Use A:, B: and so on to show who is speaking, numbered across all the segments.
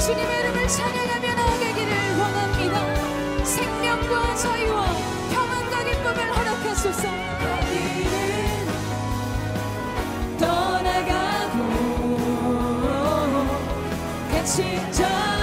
A: 주님의 이름을 찬양하며 나아가기를 원합니다. 생명과 자유와 평안과 기쁨을 허락하소서. 떠나가고 그 갇힌 자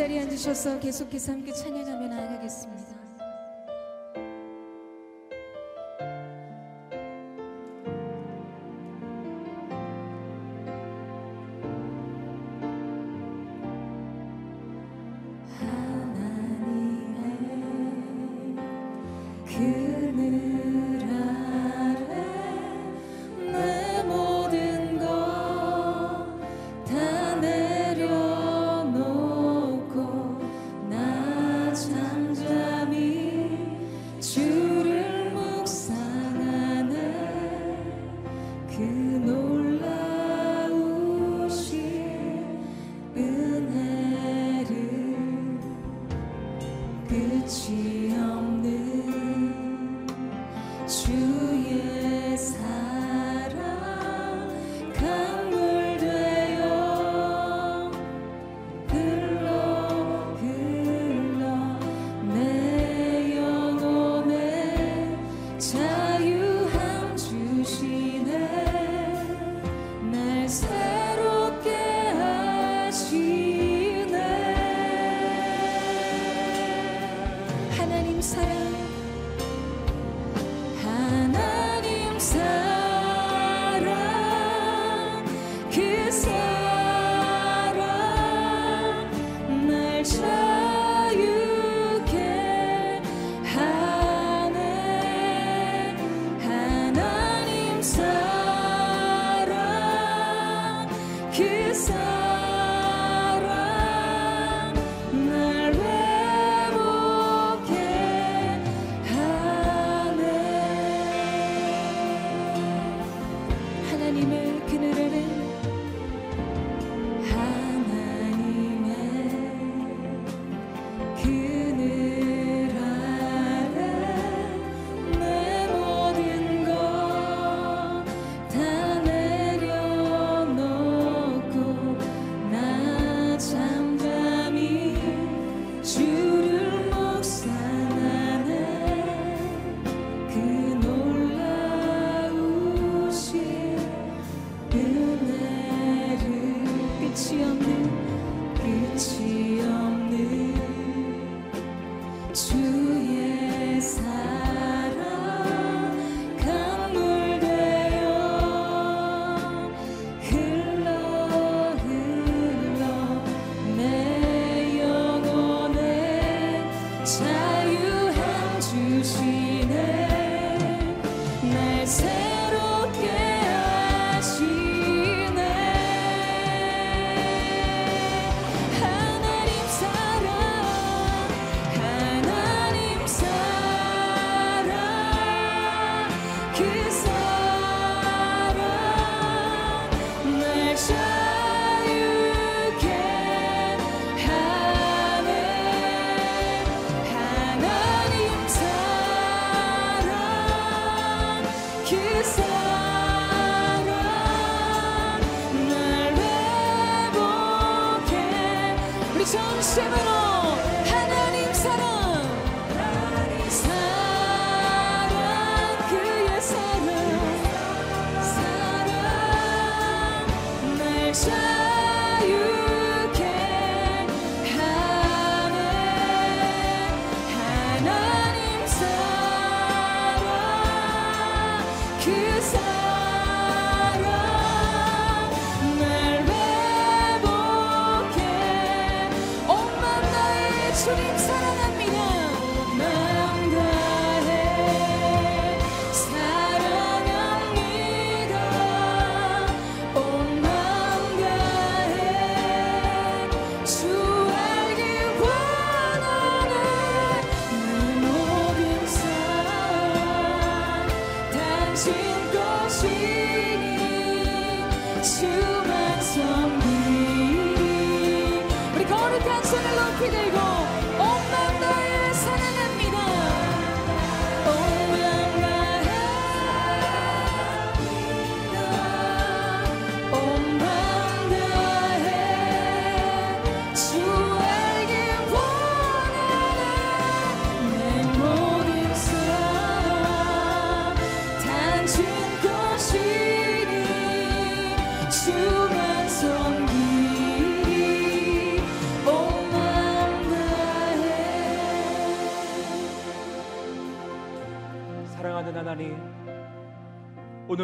A: 자리에 앉으셔서 계속해서 함께 찬양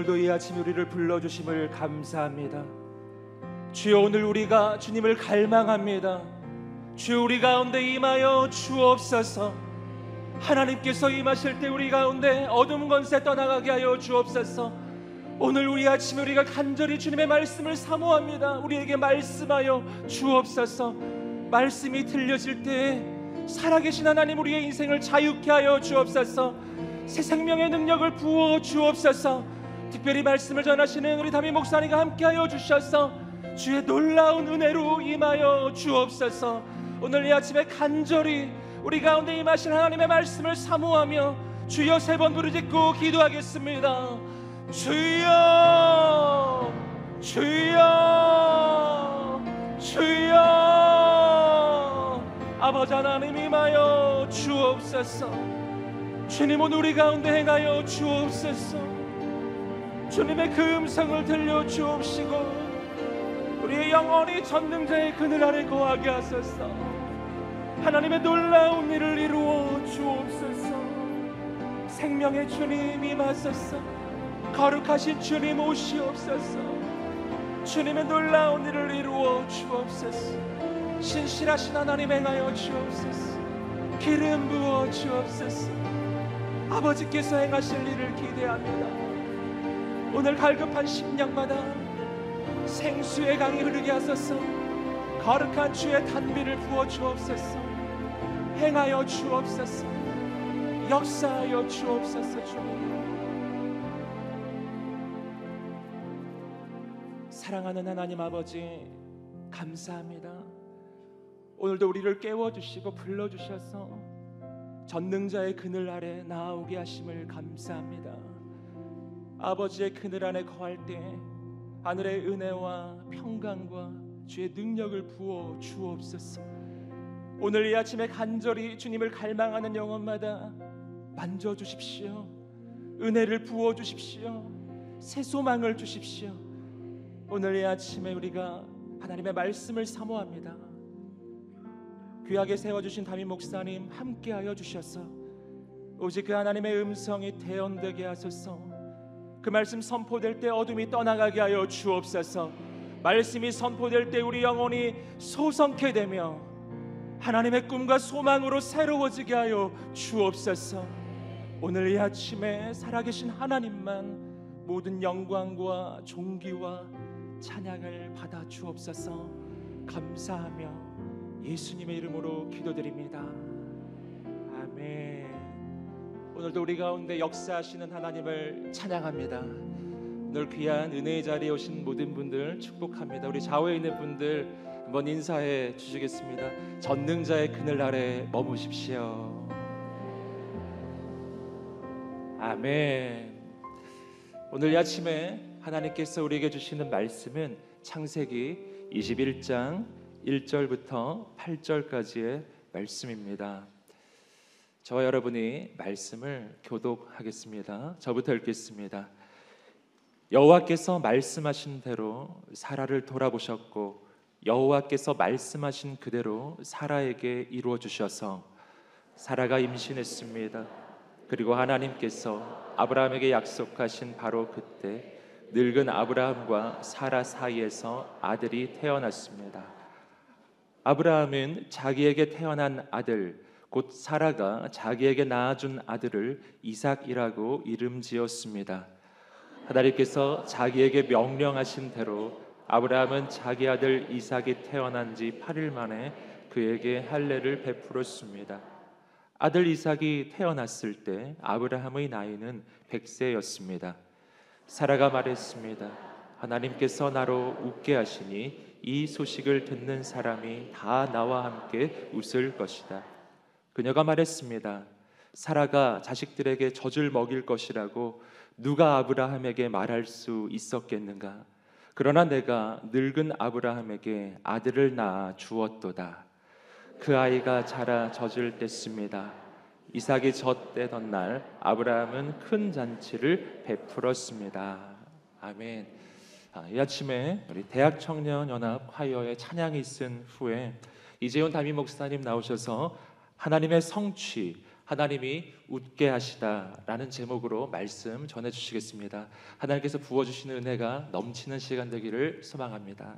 B: 오늘도 이 아침 우리를 불러주심을 감사합니다. 주여 오늘 우리가 주님을 갈망합니다. 주여 우리 가운데 임하여 주옵소서. 하나님께서 임하실 때 우리 가운데 어둠 권세 떠나가게 하여 주옵소서. 오늘 우리 아침 우리가 간절히 주님의 말씀을 사모합니다. 우리에게 말씀하여 주옵소서. 말씀이 들려질 때 살아계신 하나님 우리의 인생을 자유케 하여 주옵소서. 새 생명의 능력을 부어 주옵소서. 특별히 말씀을 전하시는 우리 담임 목사님과 함께하여 주셔서 주의 놀라운 은혜로 임하여 주옵소서. 오늘 이 아침에 간절히 우리 가운데 임하신 하나님의 말씀을 사모하며 주여 세 번 부르짖고 기도하겠습니다. 주여, 주여, 주여, 아버지 하나님 임하여 주옵소서. 주님 오늘 우리 가운데 행하여 주옵소서 주님의 그 음성을 들려 주옵시고 우리의 영혼이 전능자의 그늘 아래 거하게 하소서. 하나님의 놀라운 일을 이루어 주옵소서. 생명의 주님 임하소서. 거룩하신 주님 오시옵소서. 주님의 놀라운 일을 이루어 주옵소서. 신실하신 하나님 행하여 주옵소서. 기름 부어 주옵소서. 아버지께서 행하실 일을 기대합니다. 오늘 갈급한 심령마다 생수의 강이 흐르게 하소서. 거룩한 주의 단비를 부어 주옵소서. 행하여 주옵소서. 역사하여 주옵소서 주님. 사랑하는 하나님 아버지 감사합니다. 오늘도 우리를 깨워 주시고 불러 주셔서 전능자의 그늘 아래 나오게 하심을 감사합니다. 아버지의 그늘 안에 거할 때 하늘의 은혜와 평강과 주의 능력을 부어 주옵소서. 오늘 이 아침에 간절히 주님을 갈망하는 영혼마다 만져 주십시오. 은혜를 부어 주십시오. 새 소망을 주십시오. 오늘 이 아침에 우리가 하나님의 말씀을 사모합니다. 귀하게 세워 주신 담임 목사님 함께하여 주셔서 오직 그 하나님의 음성이 대언되게 하소서 그 말씀 선포될 때 어둠이 떠나가게 하여 주옵소서 말씀이 선포될 때 우리 영혼이 소성케 되며 하나님의 꿈과 소망으로 새로워지게 하여 주옵소서 오늘 이 아침에 살아계신 하나님만 모든 영광과 존귀와 찬양을 받아 주옵소서 감사하며 예수님의 이름으로 기도드립니다. 아멘. 오늘도 우리 가운데 역사하시는 하나님을 찬양합니다. 오늘 귀한 은혜의 자리에 오신 모든 분들 축복합니다. 우리 좌우에 있는 분들 한번 인사해 주시겠습니다. 전능자의 그늘 아래 머무십시오. 아멘. 오늘 이 아침에 하나님께서 우리에게 주시는 말씀은 창세기 21장 1절부터 8절까지의 말씀입니다. 저와 여러분이 말씀을 교독하겠습니다. 저부터 읽겠습니다. 여호와께서 말씀하신 대로 사라를 돌아보셨고 여호와께서 말씀하신 그대로 사라에게 이루어 주셔서 사라가 임신했습니다. 그리고 하나님께서 아브라함에게 약속하신 바로 그때 늙은 아브라함과 사라 사이에서 아들이 태어났습니다. 아브라함은 자기에게 태어난 아들 곧 사라가 자기에게 낳아준 아들을 이삭이라고 이름 지었습니다. 하나님께서 자기에게 명령하신 대로 아브라함은 자기 아들 이삭이 태어난 지 8일 만에 그에게 할례를 베풀었습니다. 아들 이삭이 태어났을 때 아브라함의 나이는 100세였습니다. 사라가 말했습니다. 하나님께서 나로 웃게 하시니 이 소식을 듣는 사람이 다 나와 함께 웃을 것이다. 그녀가 말했습니다. 사라가 자식들에게 젖을 먹일 것이라고 누가 아브라함에게 말할 수 있었겠는가? 그러나 내가 늙은 아브라함에게 아들을 낳아 주었도다. 그 아이가 자라 젖을 뗐습니다. 이삭이 젖대던 날 아브라함은 큰 잔치를 베풀었습니다. 아멘. 아, 이 아침에 우리 대학 청년 연합 화요에 찬양이 있은 후에 이재훈 담임 목사님 나오셔서 하나님의 성취, 하나님이 웃게 하시다라는 제목으로 말씀 전해 주시겠습니다. 하나님께서 부어 주시는 은혜가 넘치는 시간 되기를 소망합니다.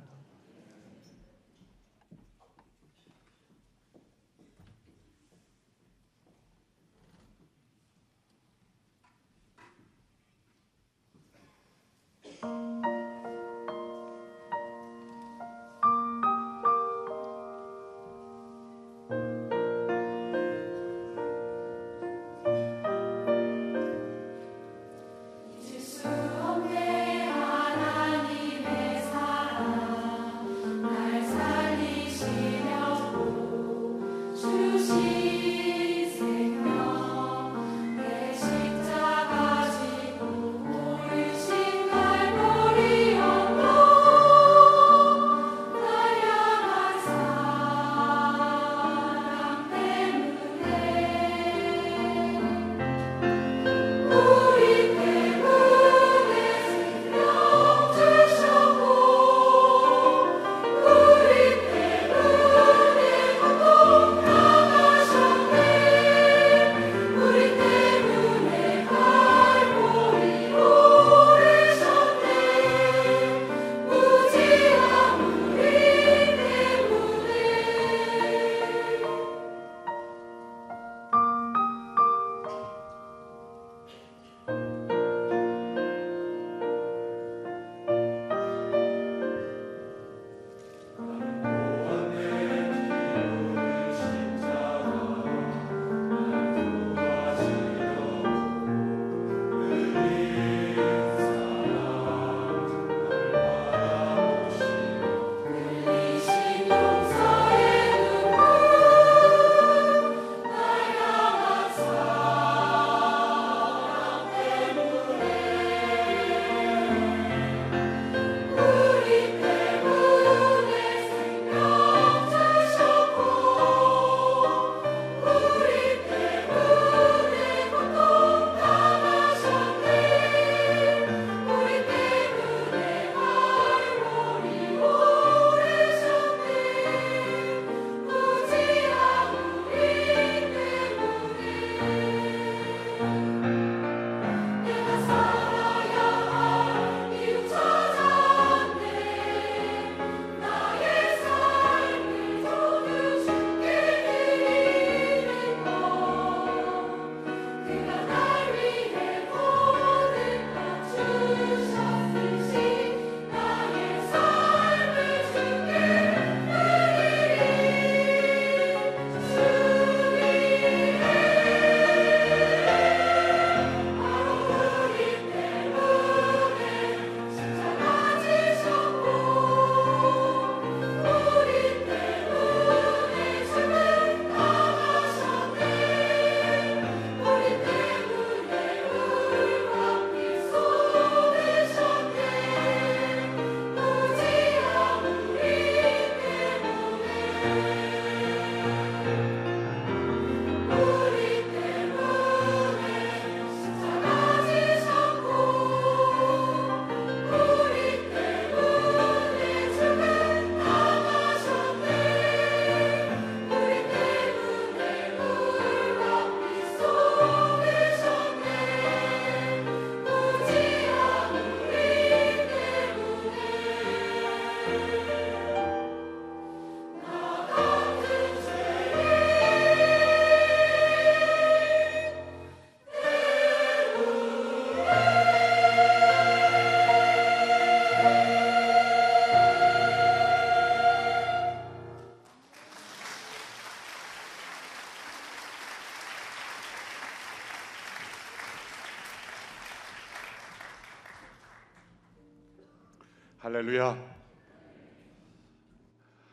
C: 할렐루야.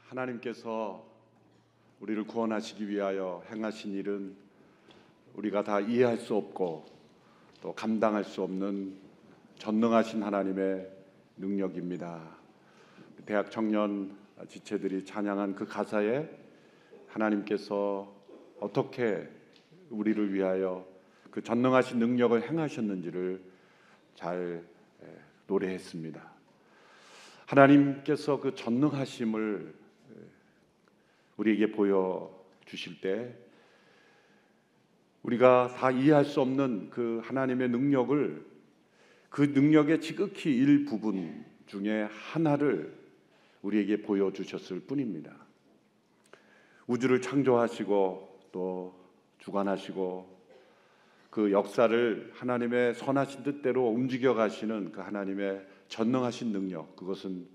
C: 하나님께서 우리를 구원하시기 위하여 행하신 일은 우리가 다 이해할 수 없고 또 감당할 수 없는 전능하신 하나님의 능력입니다. 대학 청년 지체들이 찬양한 그 가사에 하나님께서 어떻게 우리를 위하여 그 전능하신 능력을 행하셨는지를 잘 에, 노래했습니다. 하나님께서 그 전능하심을 에, 우리에게 보여 주실 때 우리가 다 이해할 수 없는 그 하나님의 능력을 그 능력의 지극히 일부분 중에 하나를 우리에게 보여 주셨을 뿐입니다. 우주를 창조하시고 또 주관하시고 그 역사를 하나님의 선하신 뜻대로 움직여 가시는 그 하나님의 전능하신 능력 그것은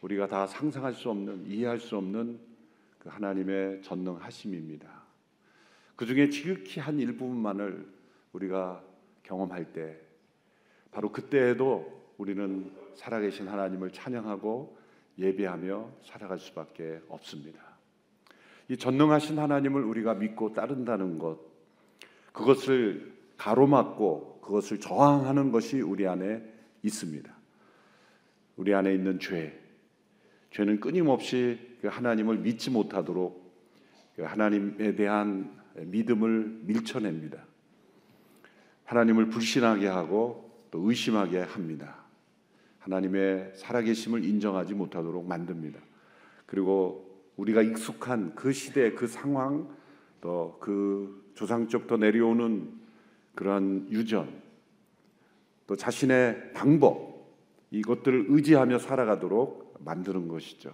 C: 우리가 다 상상할 수 없는 이해할 수 없는 그 하나님의 전능하심입니다. 그 중에 지극히 한 일부분만을 우리가 경험할 때 바로 그때에도 우리는 살아계신 하나님을 찬양하고 예배하며 살아갈 수밖에 없습니다. 이 전능하신 하나님을 우리가 믿고 따른다는 것, 그것을 가로막고 그것을 저항하는 것이 우리 안에 있습니다. 우리 안에 있는 죄, 죄는 끊임없이 그 하나님을 믿지 못하도록 그 하나님에 대한 믿음을 밀쳐냅니다. 하나님을 불신하게 하고 또 의심하게 합니다. 하나님의 살아계심을 인정하지 못하도록 만듭니다. 그리고 우리가 익숙한 그 시대, 그 상황, 또 그 조상적부터 내려오는 그러한 유전, 또 자신의 방법, 이것들을 의지하며 살아가도록 만드는 것이죠.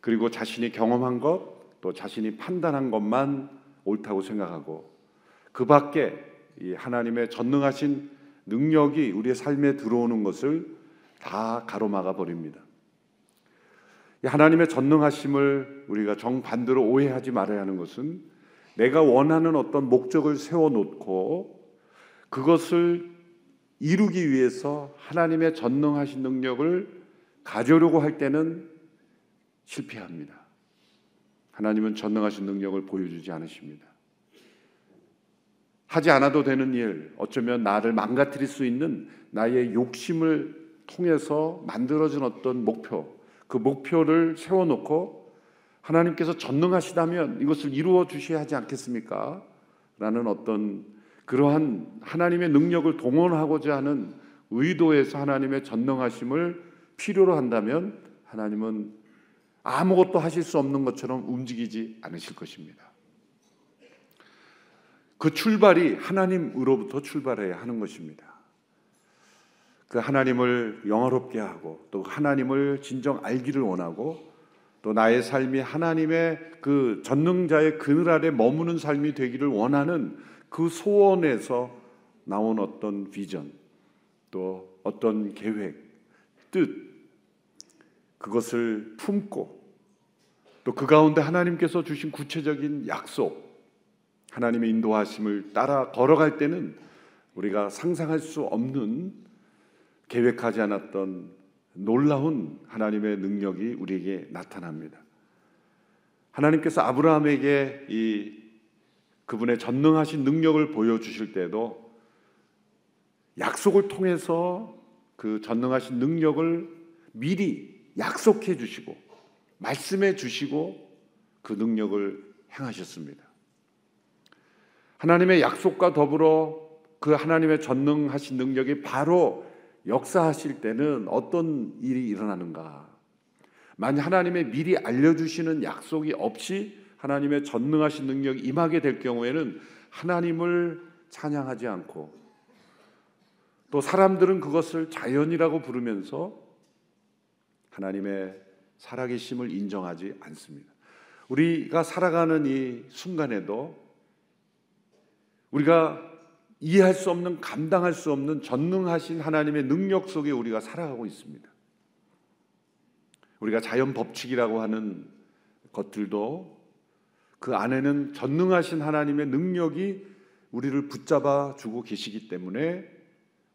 C: 그리고 자신이 경험한 것, 또 자신이 판단한 것만 옳다고 생각하고 그 밖에 이 하나님의 전능하신 능력이 우리의 삶에 들어오는 것을 다 가로막아 버립니다. 하나님의 전능하심을 우리가 정반대로 오해하지 말아야 하는 것은 내가 원하는 어떤 목적을 세워 놓고 그것을 이루기 위해서 하나님의 전능하신 능력을 가져려고 할 때는 실패합니다. 하나님은 전능하신 능력을 보여주지 않으십니다. 하지 않아도 되는 일, 어쩌면 나를 망가뜨릴 수 있는 나의 욕심을 통해서 만들어진 어떤 목표, 그 목표를 세워놓고 하나님께서 전능하시다면 이것을 이루어 주셔야 하지 않겠습니까? 라는 어떤 그러한 하나님의 능력을 동원하고자 하는 의도에서 하나님의 전능하심을 필요로 한다면 하나님은 아무것도 하실 수 없는 것처럼 움직이지 않으실 것입니다. 그 출발이 하나님으로부터 출발해야 하는 것입니다. 그 하나님을 영화롭게 하고 또 하나님을 진정 알기를 원하고 또 나의 삶이 하나님의 그 전능자의 그늘 아래 머무는 삶이 되기를 원하는 그 소원에서 나온 어떤 비전 또 어떤 계획 뜻 그것을 품고 또 그 가운데 하나님께서 주신 구체적인 약속 하나님의 인도하심을 따라 걸어갈 때는 우리가 상상할 수 없는 계획하지 않았던 놀라운 하나님의 능력이 우리에게 나타납니다. 하나님께서 아브라함에게 이 그분의 전능하신 능력을 보여주실 때도 약속을 통해서 그 전능하신 능력을 미리 약속해 주시고 말씀해 주시고 그 능력을 행하셨습니다. 하나님의 약속과 더불어 그 하나님의 전능하신 능력이 바로 역사하실 때는 어떤 일이 일어나는가? 만약 하나님의 미리 알려주시는 약속이 없이 하나님의 전능하신 능력이 임하게 될 경우에는 하나님을 찬양하지 않고 또 사람들은 그것을 자연이라고 부르면서 하나님의 살아계심을 인정하지 않습니다. 우리가 살아가는 이 순간에도 우리가 이해할 수 없는 감당할 수 없는 전능하신 하나님의 능력 속에 우리가 살아가고 있습니다. 우리가 자연 법칙이라고 하는 것들도 그 안에는 전능하신 하나님의 능력이 우리를 붙잡아 주고 계시기 때문에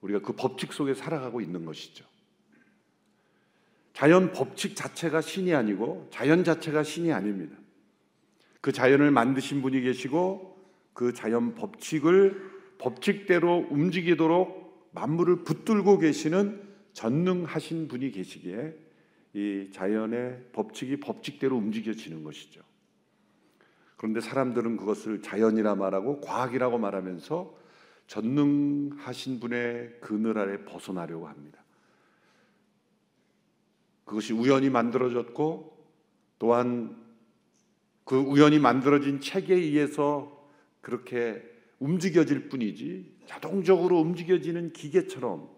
C: 우리가 그 법칙 속에 살아가고 있는 것이죠. 자연 법칙 자체가 신이 아니고 자연 자체가 신이 아닙니다. 그 자연을 만드신 분이 계시고 그 자연 법칙을 법칙대로 움직이도록 만물을 붙들고 계시는 전능하신 분이 계시기에 이 자연의 법칙이 법칙대로 움직여지는 것이죠. 그런데 사람들은 그것을 자연이라 말하고 과학이라고 말하면서 전능하신 분의 그늘 아래 벗어나려고 합니다. 그것이 우연히 만들어졌고 또한 그 우연히 만들어진 체계에 의해서 그렇게 움직여질 뿐이지 자동적으로 움직여지는 기계처럼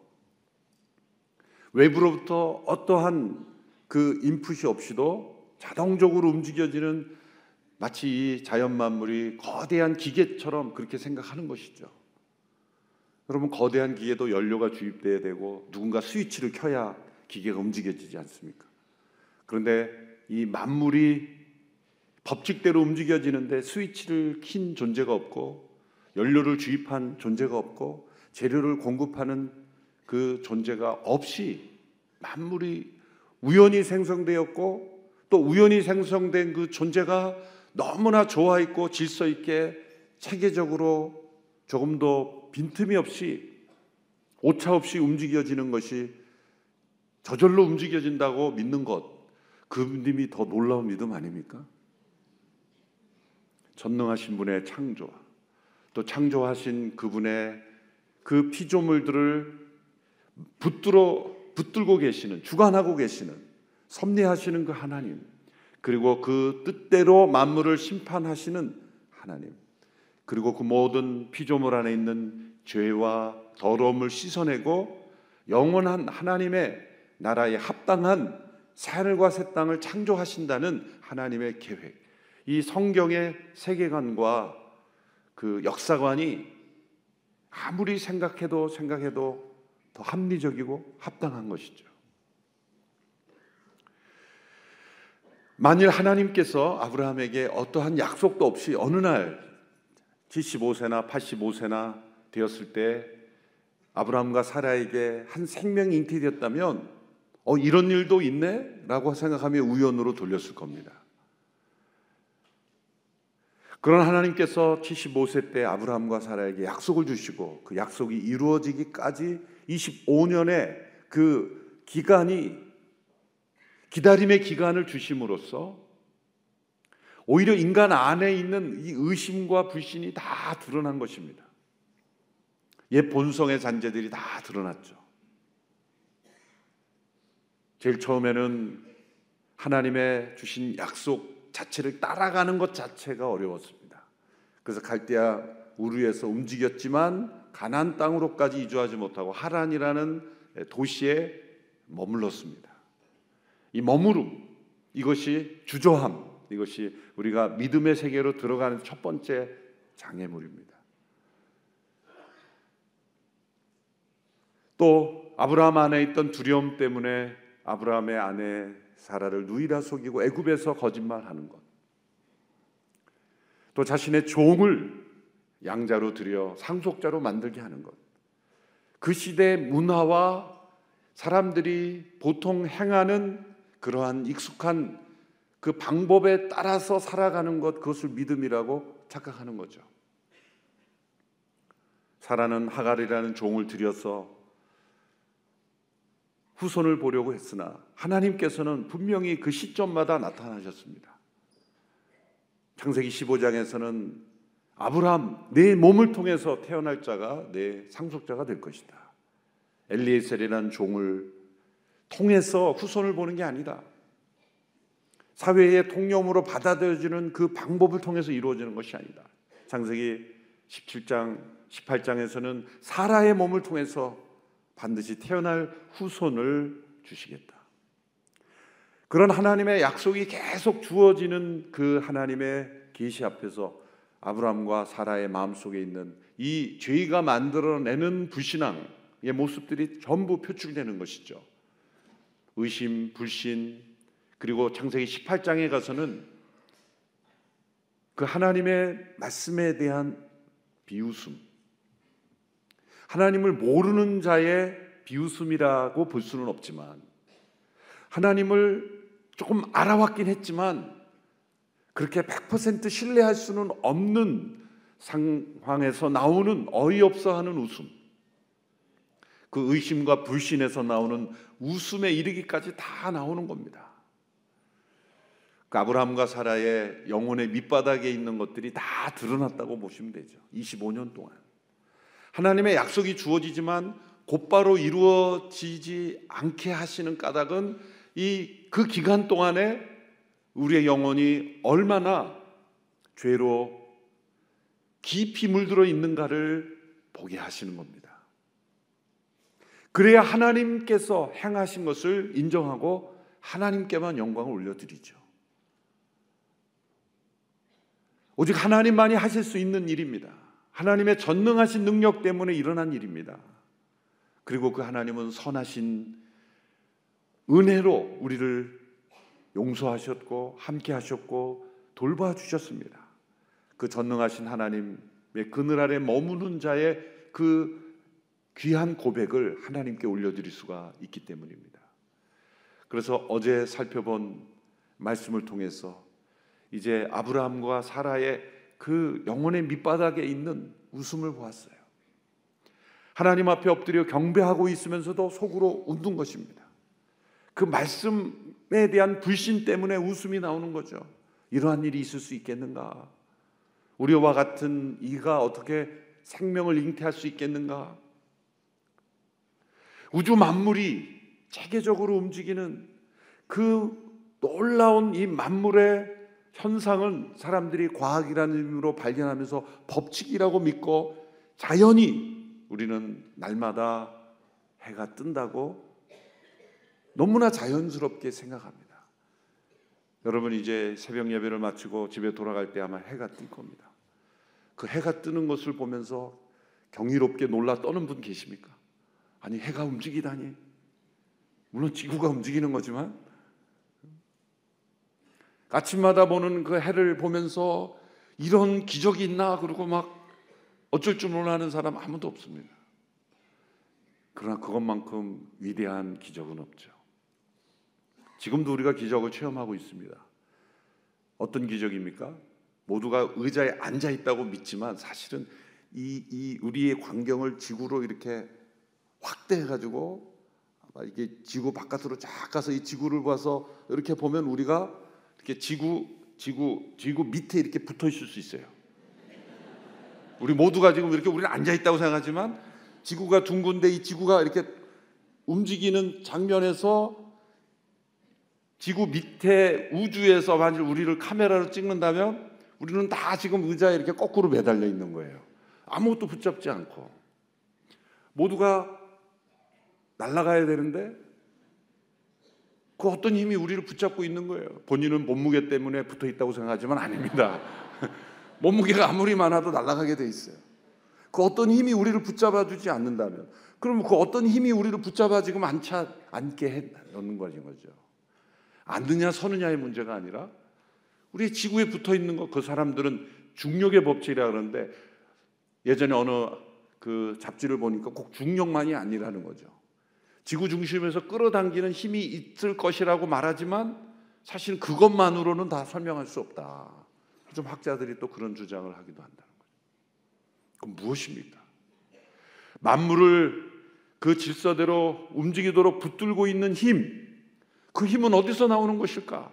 C: 외부로부터 어떠한 그 인풋이 없이도 자동적으로 움직여지는 마치 이 자연 만물이 거대한 기계처럼 그렇게 생각하는 것이죠. 여러분 거대한 기계도 연료가 주입돼야 되고 누군가 스위치를 켜야 기계가 움직여지지 않습니까? 그런데 이 만물이 법칙대로 움직여지는데 스위치를 킨 존재가 없고 연료를 주입한 존재가 없고 재료를 공급하는 그 존재가 없이 만물이 우연히 생성되었고 또 우연히 생성된 그 존재가 너무나 좋아 있고 질서 있게 체계적으로 조금도 빈틈이 없이 오차 없이 움직여지는 것이 저절로 움직여진다고 믿는 것, 그 믿음이 더 놀라운 믿음 아닙니까? 전능하신 분의 창조와 또 창조하신 그분의 그 피조물들을 붙들어 붙들고 계시는 주관하고 계시는 섭리하시는 그 하나님 그리고 그 뜻대로 만물을 심판하시는 하나님 그리고 그 모든 피조물 안에 있는 죄와 더러움을 씻어내고 영원한 하나님의 나라에 합당한 하늘과 새 땅을 창조하신다는 하나님의 계획 이 성경의 세계관과 그 역사관이 아무리 생각해도 생각해도 더 합리적이고 합당한 것이죠. 만일 하나님께서 아브라함에게 어떠한 약속도 없이 어느 날 75세나 85세나 되었을 때 아브라함과 사라에게 한 생명이 잉태되었다면 어 이런 일도 있네? 라고 생각하며 우연으로 돌렸을 겁니다. 그런 하나님께서 75세 때 아브라함과 사라에게 약속을 주시고 그 약속이 이루어지기까지 25년의 그 기간이 기다림의 기간을 주심으로써 오히려 인간 안에 있는 이 의심과 불신이 다 드러난 것입니다. 옛 본성의 잔재들이 다 드러났죠. 제일 처음에는 하나님의 주신 약속 자체를 따라가는 것 자체가 어려웠습니다. 그래서 갈대아 우르에서 움직였지만 가나안 땅으로까지 이주하지 못하고 하란이라는 도시에 머물렀습니다. 이 머무름 이것이 주저함 이것이 우리가 믿음의 세계로 들어가는 첫 번째 장애물입니다. 또 아브라함 안에 있던 두려움 때문에 아브라함의 아내 사라를 누이라 속이고 애굽에서 거짓말하는 것. 또 자신의 종을 양자로 들여 상속자로 만들게 하는 것. 그 시대의 문화와 사람들이 보통 행하는 그러한 익숙한 그 방법에 따라서 살아가는 것 그것을 믿음이라고 착각하는 거죠. 사라는 하갈이라는 종을 들여서 후손을 보려고 했으나 하나님께서는 분명히 그 시점마다 나타나셨습니다. 창세기 15장에서는 아브라함 내 몸을 통해서 태어날 자가 내 상속자가 될 것이다. 엘리에셀이라는 종을 통해서 후손을 보는 게 아니다. 사회의 통념으로 받아들여지는 그 방법을 통해서 이루어지는 것이 아니다. 창세기 17장, 18장에서는 사라의 몸을 통해서 반드시 태어날 후손을 주시겠다. 그런 하나님의 약속이 계속 주어지는 그 하나님의 계시 앞에서 아브라함과 사라의 마음속에 있는 이 죄가 만들어내는 불신앙의 모습들이 전부 표출되는 것이죠. 의심, 불신, 그리고 창세기 18장에 가서는 그 하나님의 말씀에 대한 비웃음, 하나님을 모르는 자의 비웃음이라고 볼 수는 없지만 하나님을 조금 알아왔긴 했지만 그렇게 100% 신뢰할 수는 없는 상황에서 나오는 어이없어 하는 웃음. 그 의심과 불신에서 나오는 웃음에 이르기까지 다 나오는 겁니다. 그 아브라함과 사라의 영혼의 밑바닥에 있는 것들이 다 드러났다고 보시면 되죠. 25년 동안. 하나님의 약속이 주어지지만 곧바로 이루어지지 않게 하시는 까닭은 이 그 기간 동안에 우리의 영혼이 얼마나 죄로 깊이 물들어 있는가를 보게 하시는 겁니다. 그래야 하나님께서 행하신 것을 인정하고 하나님께만 영광을 올려드리죠. 오직 하나님만이 하실 수 있는 일입니다. 하나님의 전능하신 능력 때문에 일어난 일입니다. 그리고 그 하나님은 선하신 은혜로 우리를 용서하셨고 함께 하셨고 돌봐 주셨습니다. 그 전능하신 하나님의 그늘 아래 머무는 자의 그 귀한 고백을 하나님께 올려드릴 수가 있기 때문입니다. 그래서 어제 살펴본 말씀을 통해서 이제 아브라함과 사라의 그 영혼의 밑바닥에 있는 웃음을 보았어요. 하나님 앞에 엎드려 경배하고 있으면서도 속으로 웃는 것입니다. 그 말씀에 대한 불신 때문에 웃음이 나오는 거죠. 이러한 일이 있을 수 있겠는가? 우리와 같은 이가 어떻게 생명을 잉태할 수 있겠는가? 우주 만물이 체계적으로 움직이는 그 놀라운 이 만물의 현상은 사람들이 과학이라는 의미로 발견하면서 법칙이라고 믿고 자연히 우리는 날마다 해가 뜬다고 너무나 자연스럽게 생각합니다. 여러분 이제 새벽 예배를 마치고 집에 돌아갈 때 아마 해가 뜰 겁니다. 그 해가 뜨는 것을 보면서 경이롭게 놀라 떠는 분 계십니까? 아니 해가 움직이다니. 물론 지구가 움직이는 거지만 아침마다 보는 그 해를 보면서 이런 기적이 있나 그러고 막 어쩔 줄 몰라하는 사람 아무도 없습니다. 그러나 그것만큼 위대한 기적은 없죠. 지금도 우리가 기적을 체험하고 있습니다. 어떤 기적입니까? 모두가 의자에 앉아 있다고 믿지만 사실은 이, 이 우리의 광경을 지구로 이렇게 확대해 가지고 이게 지구 바깥으로 쫙 가서 이 지구를 봐서 이렇게 보면 우리가 이렇게 지구 지구 지구 밑에 이렇게 붙어 있을 수 있어요. 우리 모두가 지금 이렇게 우리는 앉아 있다고 생각하지만 지구가 둥근데 이 지구가 이렇게 움직이는 장면에서 지구 밑에 우주에서 만일 우리를 카메라로 찍는다면 우리는 다 지금 의자에 이렇게 거꾸로 매달려 있는 거예요. 아무것도 붙잡지 않고 모두가 날아가야 되는데 그 어떤 힘이 우리를 붙잡고 있는 거예요. 본인은 몸무게 때문에 붙어 있다고 생각하지만 아닙니다. 몸무게가 아무리 많아도 날아가게 돼 있어요. 그 어떤 힘이 우리를 붙잡아 주지 않는다면 그럼 그 어떤 힘이 우리를 붙잡아 지금 않지 않게 해 놓는 거죠. 앉느냐 서느냐의 문제가 아니라 우리 지구에 붙어 있는 거 그 사람들은 중력의 법칙이라 그러는데 예전에 어느 그 잡지를 보니까 꼭 중력만이 아니라는 거죠. 지구 중심에서 끌어당기는 힘이 있을 것이라고 말하지만 사실 그것만으로는 다 설명할 수 없다. 좀 학자들이 또 그런 주장을 하기도 한다는 거죠. 그럼 무엇입니까? 만물을 그 질서대로 움직이도록 붙들고 있는 힘, 그 힘은 어디서 나오는 것일까?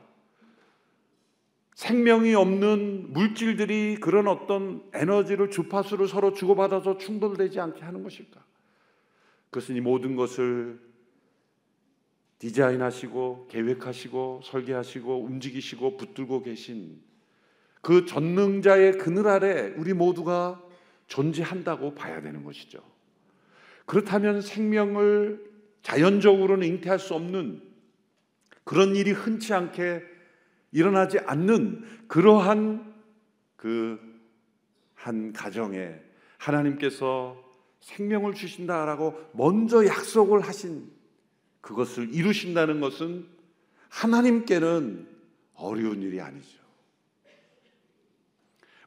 C: 생명이 없는 물질들이 그런 어떤 에너지를 주파수를 서로 주고받아서 충돌되지 않게 하는 것일까? 그것은 이 모든 것을 디자인하시고 계획하시고 설계하시고 움직이시고 붙들고 계신 그 전능자의 그늘 아래 우리 모두가 존재한다고 봐야 되는 것이죠. 그렇다면 생명을 자연적으로는 잉태할 수 없는 그런 일이 흔치 않게 일어나지 않는 그러한 그 한 가정에 하나님께서 생명을 주신다라고 먼저 약속을 하신 그것을 이루신다는 것은 하나님께는 어려운 일이 아니죠.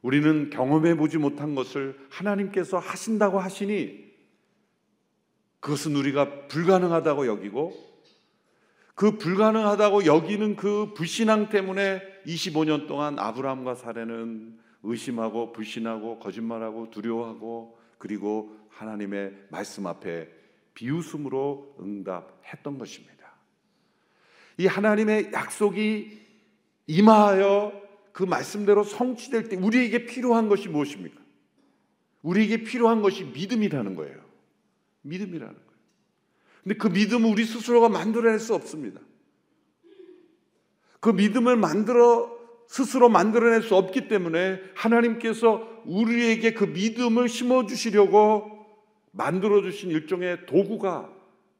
C: 우리는 경험해 보지 못한 것을 하나님께서 하신다고 하시니 그것은 우리가 불가능하다고 여기고 그 불가능하다고 여기는 그 불신앙 때문에 25년 동안 아브라함과 사례는 의심하고 불신하고 거짓말하고 두려워하고 그리고 하나님의 말씀 앞에 비웃음으로 응답했던 것입니다. 이 하나님의 약속이 임하여 그 말씀대로 성취될 때 우리에게 필요한 것이 무엇입니까? 우리에게 필요한 것이 믿음이라는 거예요. 믿음이라는 거예요. 근데 그 믿음은 우리 스스로가 만들어낼 수 없습니다. 그 믿음을 만들어 스스로 만들어낼 수 없기 때문에 하나님께서 우리에게 그 믿음을 심어 주시려고 만들어 주신 일종의 도구가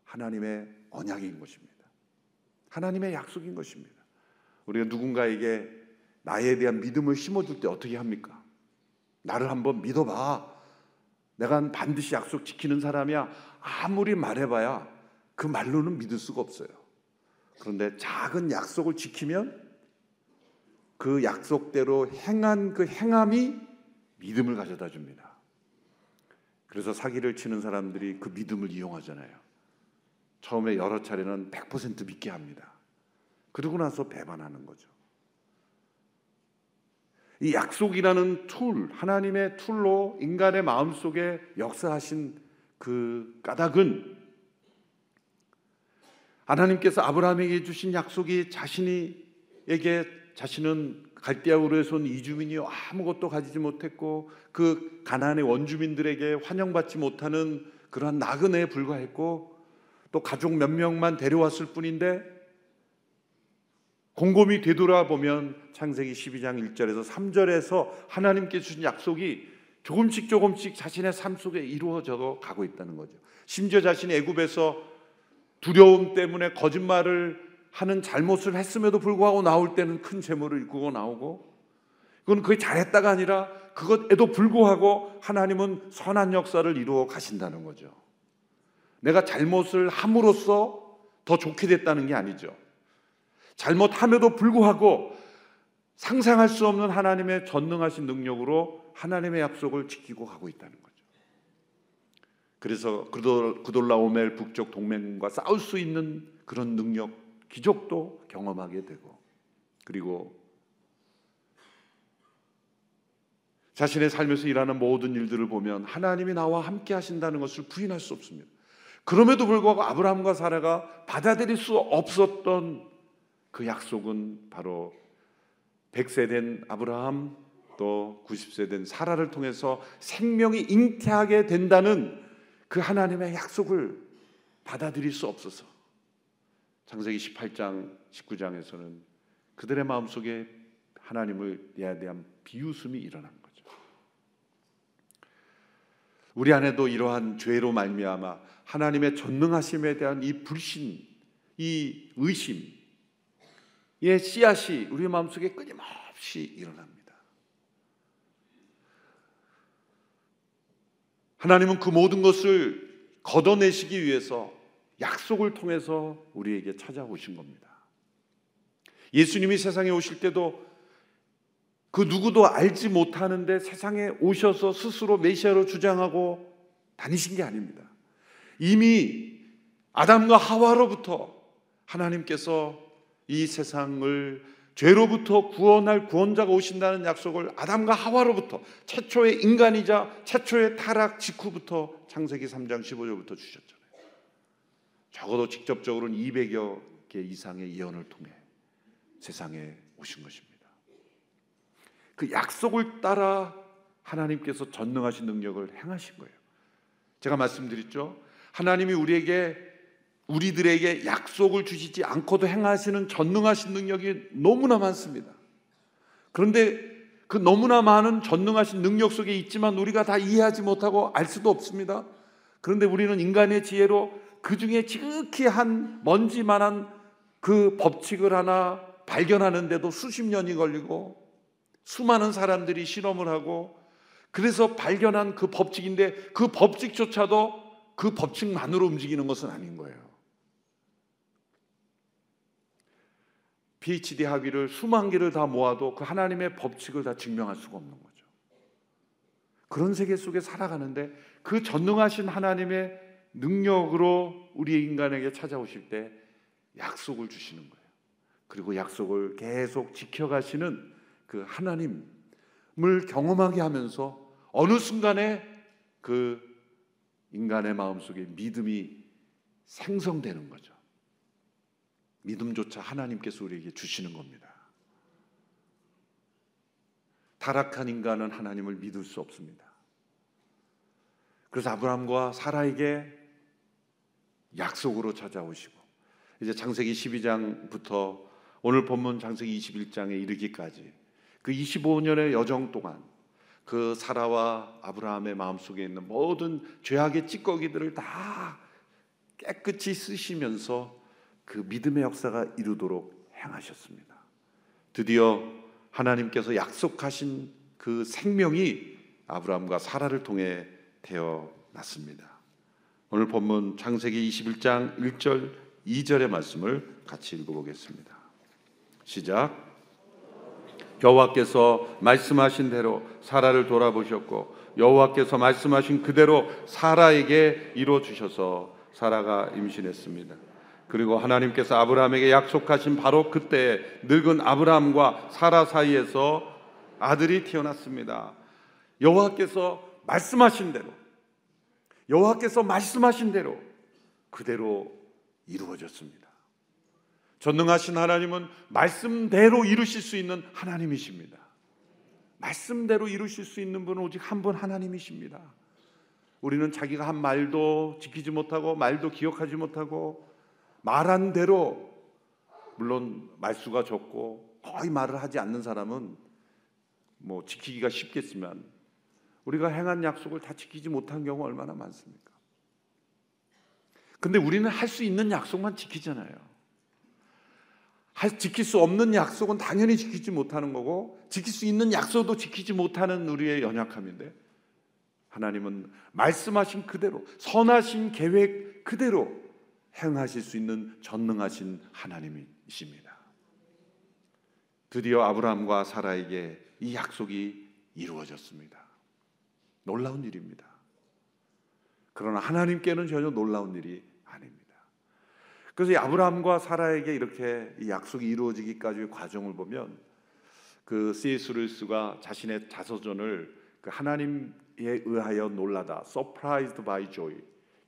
C: 하나님의 언약인 것입니다. 하나님의 약속인 것입니다. 우리가 누군가에게 나에 대한 믿음을 심어줄 때 어떻게 합니까? 나를 한번 믿어봐. 내가 반드시 약속 지키는 사람이야. 아무리 말해봐야 그 말로는 믿을 수가 없어요. 그런데 작은 약속을 지키면 그 약속대로 행한 그 행함이 믿음을 가져다 줍니다. 그래서 사기를 치는 사람들이 그 믿음을 이용하잖아요. 처음에 여러 차례는 100% 믿게 합니다. 그러고 나서 배반하는 거죠. 이 약속이라는 tool, 하나님의 tool로 인간의 마음 속에 역사하신 그 까닭은 하나님께서 아브라함에게 주신 약속이 자신이에게 자신은 갈대아우르에서 온 이주민이요 아무것도 가지지 못했고 그 가나안의 원주민들에게 환영받지 못하는 그러한 나그네에 불과했고 또 가족 몇 명만 데려왔을 뿐인데 곰곰이 되돌아보면 창세기 12장 1절에서 3절에서 하나님께 주신 약속이 조금씩 조금씩 자신의 삶 속에 이루어져 가고 있다는 거죠. 심지어 자신이 애굽에서 두려움 때문에 거짓말을 하는 잘못을 했음에도 불구하고 나올 때는 큰 재물을 이끌고 나오고 그건 그게 잘했다가 아니라 그것에도 불구하고 하나님은 선한 역사를 이루어 가신다는 거죠. 내가 잘못을 함으로써 더 좋게 됐다는 게 아니죠. 잘못함에도 불구하고 상상할 수 없는 하나님의 전능하신 능력으로 하나님의 약속을 지키고 가고 있다는 거죠. 그래서 그돌라오멜 북쪽 동맹과 싸울 수 있는 그런 능력, 기적도 경험하게 되고 그리고 자신의 삶에서 일하는 모든 일들을 보면 하나님이 나와 함께 하신다는 것을 부인할 수 없습니다. 그럼에도 불구하고 아브라함과 사라가 받아들일 수 없었던 그 약속은 바로 100세 된 아브라함 또 90세 된 사라를 통해서 생명이 잉태하게 된다는 그 하나님의 약속을 받아들일 수 없어서 창세기 18장 19장에서는 그들의 마음속에 하나님을 에 대한 비웃음이 일어난 거죠. 우리 안에도 이러한 죄로 말미암아 하나님의 전능하심에 대한 이 불신, 이 의심, 의 씨앗이 우리 마음속에 끊임없이 일어납니다. 하나님은 그 모든 것을 걷어내시기 위해서 약속을 통해서 우리에게 찾아오신 겁니다. 예수님이 세상에 오실 때도 그 누구도 알지 못하는데 세상에 오셔서 스스로 메시아로 주장하고 다니신 게 아닙니다. 이미 아담과 하와로부터 하나님께서 이 세상을 죄로부터 구원할 구원자가 오신다는 약속을 아담과 하와로부터 최초의 인간이자 최초의 타락 직후부터 창세기 3장 15절부터 주셨잖아요. 적어도 직접적으로는 200여 개 이상의 예언을 통해 세상에 오신 것입니다. 그 약속을 따라 하나님께서 전능하신 능력을 행하신 거예요. 제가 말씀드렸죠. 하나님이 우리에게 우리들에게 약속을 주시지 않고도 행하시는 전능하신 능력이 너무나 많습니다. 그런데 그 너무나 많은 전능하신 능력 속에 있지만 우리가 다 이해하지 못하고 알 수도 없습니다. 그런데 우리는 인간의 지혜로 그 중에 지극히 한 먼지만한 그 법칙을 하나 발견하는데도 수십 년이 걸리고 수많은 사람들이 실험을 하고 그래서 발견한 그 법칙인데 그 법칙조차도 그 법칙만으로 움직이는 것은 아닌 거예요. PhD 학위를 수만 개를 다 모아도 그 하나님의 법칙을 다 증명할 수가 없는 거죠. 그런 세계 속에 살아가는데 그 전능하신 하나님의 능력으로 우리 인간에게 찾아오실 때 약속을 주시는 거예요. 그리고 약속을 계속 지켜가시는 그 하나님을 경험하게 하면서 어느 순간에 그 인간의 마음속에 믿음이 생성되는 거죠. 믿음조차 하나님께서 우리에게 주시는 겁니다. 타락한 인간은 하나님을 믿을 수 없습니다. 그래서 아브라함과 사라에게 약속으로 찾아오시고 이제 창세기 12장부터 오늘 본문 창세기 21장에 이르기까지 그 25년의 여정 동안 그 사라와 아브라함의 마음속에 있는 모든 죄악의 찌꺼기들을 다 깨끗이 쓰시면서 그 믿음의 역사가 이루도록 행하셨습니다. 드디어 하나님께서 약속하신 그 생명이 아브라함과 사라를 통해 태어났습니다. 오늘 본문 창세기 21장 1절 2절의 말씀을 같이 읽어보겠습니다. 시작. 여호와께서 말씀하신 대로 사라를 돌아보셨고 여호와께서 말씀하신 그대로 사라에게 이루어 주셔서 사라가 임신했습니다. 그리고 하나님께서 아브라함에게 약속하신 바로 그때 늙은 아브라함과 사라 사이에서 아들이 태어났습니다. 여호와께서 말씀하신 대로 여호와께서 말씀하신 대로 그대로 이루어졌습니다. 전능하신 하나님은 말씀대로 이루실 수 있는 하나님이십니다. 말씀대로 이루실 수 있는 분은 오직 한 분 하나님이십니다. 우리는 자기가 한 말도 지키지 못하고 말도 기억하지 못하고 말한 대로 물론 말수가 적고 거의 말을 하지 않는 사람은 뭐 지키기가 쉽겠지만 우리가 행한 약속을 다 지키지 못한 경우 얼마나 많습니까? 근데 우리는 할 수 있는 약속만 지키잖아요. 할, 지킬 수 없는 약속은 당연히 지키지 못하는 거고 지킬 수 있는 약속도 지키지 못하는 우리의 연약함인데 하나님은 말씀하신 그대로 선하신 계획 그대로 행하실 수 있는 전능하신 하나님이십니다. 드디어 아브라함과 사라에게 이 약속이 이루어졌습니다. 놀라운 일입니다. 그러나 하나님께는 전혀 놀라운 일이 아닙니다. 그래서 이 아브라함과 사라에게 이렇게 이 약속이 이루어지기까지의 과정을 보면 그 C.S. 루이스가 자신의 자서전을 그 하나님에 의하여 놀라다, surprised by joy,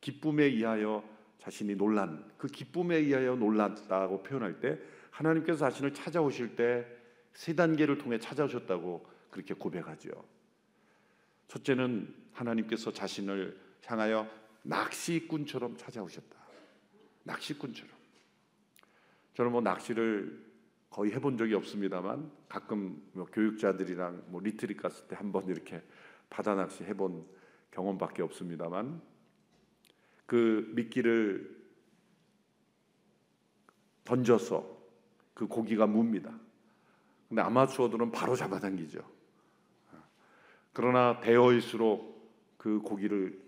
C: 기쁨에 의하여 자신이 놀란 그 기쁨에 의하여 놀랐다고 표현할 때 하나님께서 자신을 찾아오실 때 세 단계를 통해 찾아오셨다고 그렇게 고백하죠. 첫째는 하나님께서 자신을 향하여 낚시꾼처럼 찾아오셨다. 낚시꾼처럼. 저는 뭐 낚시를 거의 해본 적이 없습니다만 가끔 뭐 교육자들이랑 뭐 리트릿 갔을 때 한번 이렇게 바다 낚시 해본 경험밖에 없습니다만 그 미끼를 던져서 그 고기가 뭅니다. 근데 아마추어들은 바로 잡아당기죠. 그러나 대어일수록 그 고기를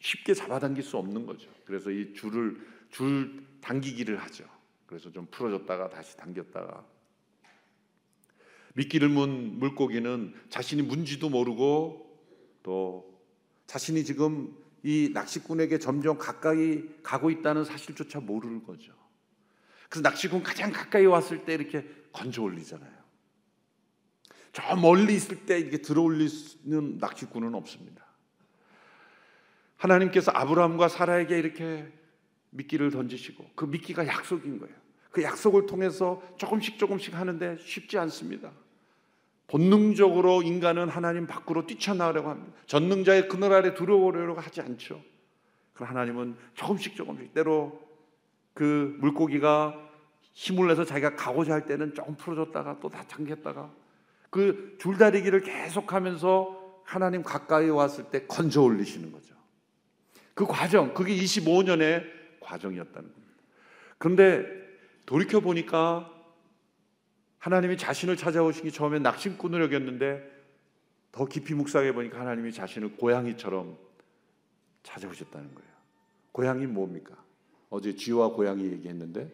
C: 쉽게 잡아당길 수 없는 거죠. 그래서 이 줄을 줄 당기기를 하죠. 그래서 좀 풀어줬다가 다시 당겼다가 미끼를 문 물고기는 자신이 문지도 모르고 또 자신이 지금 이 낚시꾼에게 점점 가까이 가고 있다는 사실조차 모르는 거죠. 그래서 낚시꾼 가장 가까이 왔을 때 이렇게 건져 올리잖아요. 저 멀리 있을 때 이렇게 들어 올리는 낚시꾼은 없습니다. 하나님께서 아브라함과 사라에게 이렇게 미끼를 던지시고 그 미끼가 약속인 거예요. 그 약속을 통해서 조금씩 조금씩 하는데 쉽지 않습니다. 본능적으로 인간은 하나님 밖으로 뛰쳐나가려고 합니다. 전능자의 그늘 아래 들어오려고 하지 않죠. 그럼 하나님은 조금씩 조금씩 때로 그 물고기가 힘을 내서 자기가 가고자 할 때는 조금 풀어줬다가 또 다 잠겼다가 그 줄다리기를 계속하면서 하나님 가까이 왔을 때 건져 올리시는 거죠. 그 과정, 그게 25년의 과정이었다는 겁니다. 그런데 돌이켜 보니까 하나님이 자신을 찾아오시기 처음에 낙심꾼을 여겼는데 더 깊이 묵상해 보니까 하나님이 자신을 고양이처럼 찾아오셨다는 거예요. 고양이 뭡니까? 어제 쥐와 고양이 얘기했는데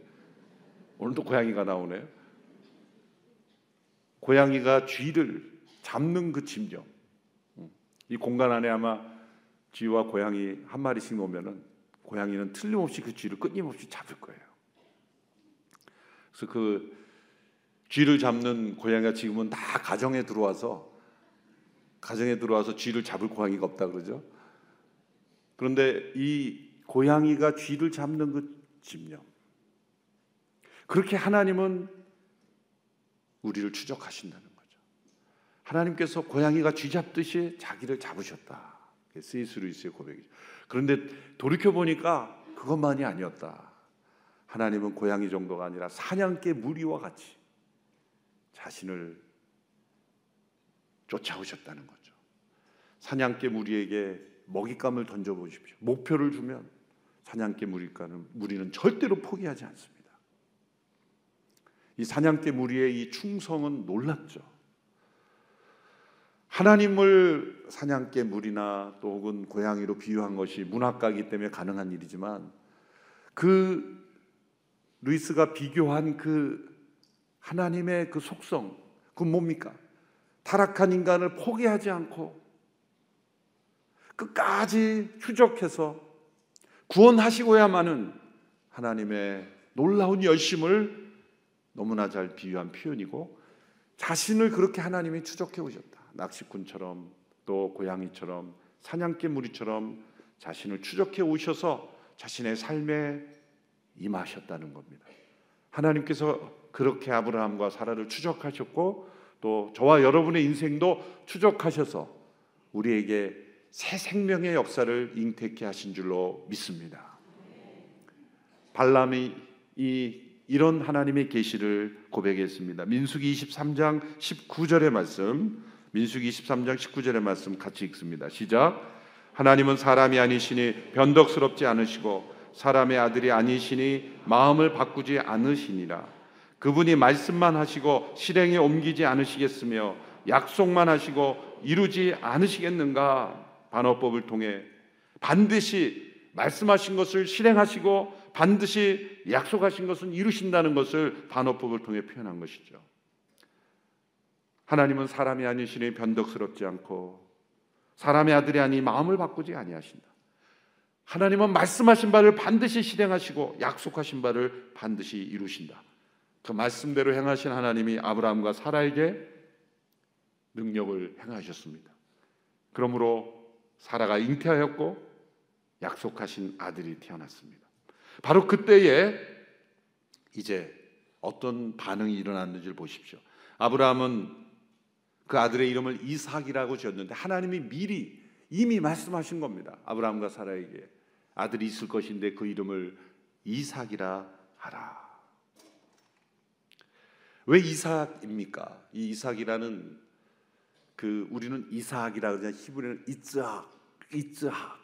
C: 오늘도 고양이가 나오네요. 고양이가 쥐를 잡는 그 심정. 이 공간 안에 아마 쥐와 고양이 한 마리씩 놓으면은 고양이는 틀림없이 그 쥐를 끊임없이 잡을 거예요. 그래서 그 쥐를 잡는 고양이가 지금은 다 가정에 들어와서 가정에 들어와서 쥐를 잡을 고양이가 없다 그러죠. 그런데 이 고양이가 쥐를 잡는 그 집념. 그렇게 하나님은 우리를 추적하신다는 거죠. 하나님께서 고양이가 쥐 잡듯이 자기를 잡으셨다. 세이스 루이스의 고백이죠. 그런데 돌이켜 보니까 그것만이 아니었다. 하나님은 고양이 정도가 아니라 사냥개 무리와 같이 자신을 쫓아오셨다는 거죠. 사냥개 무리에게 먹잇감을 던져 보십시오. 목표를 주면 사냥개 무리는 절대로 포기하지 않습니다. 이 사냥개 무리의 이 충성은 놀랍죠. 하나님을 사냥개 무리나 또 혹은 고양이로 비유한 것이 문학가이기 때문에 가능한 일이지만 그 루이스가 비교한 그 하나님의 그 속성 그 뭡니까? 타락한 인간을 포기하지 않고 끝까지 추적해서 구원하시고야만은 하나님의 놀라운 열심을 너무나 잘 비유한 표현이고 자신을 그렇게 하나님이 추적해 오셨다. 낚시꾼처럼 또 고양이처럼 사냥개 무리처럼 자신을 추적해 오셔서 자신의 삶에 임하셨다는 겁니다. 하나님께서 그렇게 아브라함과 사라를 추적하셨고 또 저와 여러분의 인생도 추적하셔서 우리에게 새 생명의 역사를 잉태케 하신 줄로 믿습니다. 발람이 이 이런 하나님의 계시를 고백했습니다. 민수기 23장 19절의 말씀, 민수기 23장 19절의 말씀 같이 읽습니다. 시작. 하나님은 사람이 아니시니 변덕스럽지 않으시고 사람의 아들이 아니시니 마음을 바꾸지 않으시니라. 그분이 말씀만 하시고 실행에 옮기지 않으시겠으며 약속만 하시고 이루지 않으시겠는가? 반어법을 통해 반드시 말씀하신 것을 실행하시고 반드시 약속하신 것은 이루신다는 것을 반어법을 통해 표현한 것이죠. 하나님은 사람이 아니시니 변덕스럽지 않고 사람의 아들이 아니 마음을 바꾸지 아니하신다. 하나님은 말씀하신 바를 반드시 실행하시고 약속하신 바를 반드시 이루신다. 그 말씀대로 행하신 하나님이 아브라함과 사라에게 능력을 행하셨습니다. 그러므로 사라가 잉태하였고 약속하신 아들이 태어났습니다. 바로 그때에 이제 어떤 반응이 일어났는지를 보십시오. 아브라함은 그 아들의 이름을 이삭이라고 지었는데 하나님이 미리 이미 말씀하신 겁니다. 아브라함과 사라에게 아들이 있을 것인데 그 이름을 이삭이라 하라. 왜 이삭입니까? 이 이삭이라는 그 우리는 이삭이라 그러냐 히브리는 이츠학, 이츠학,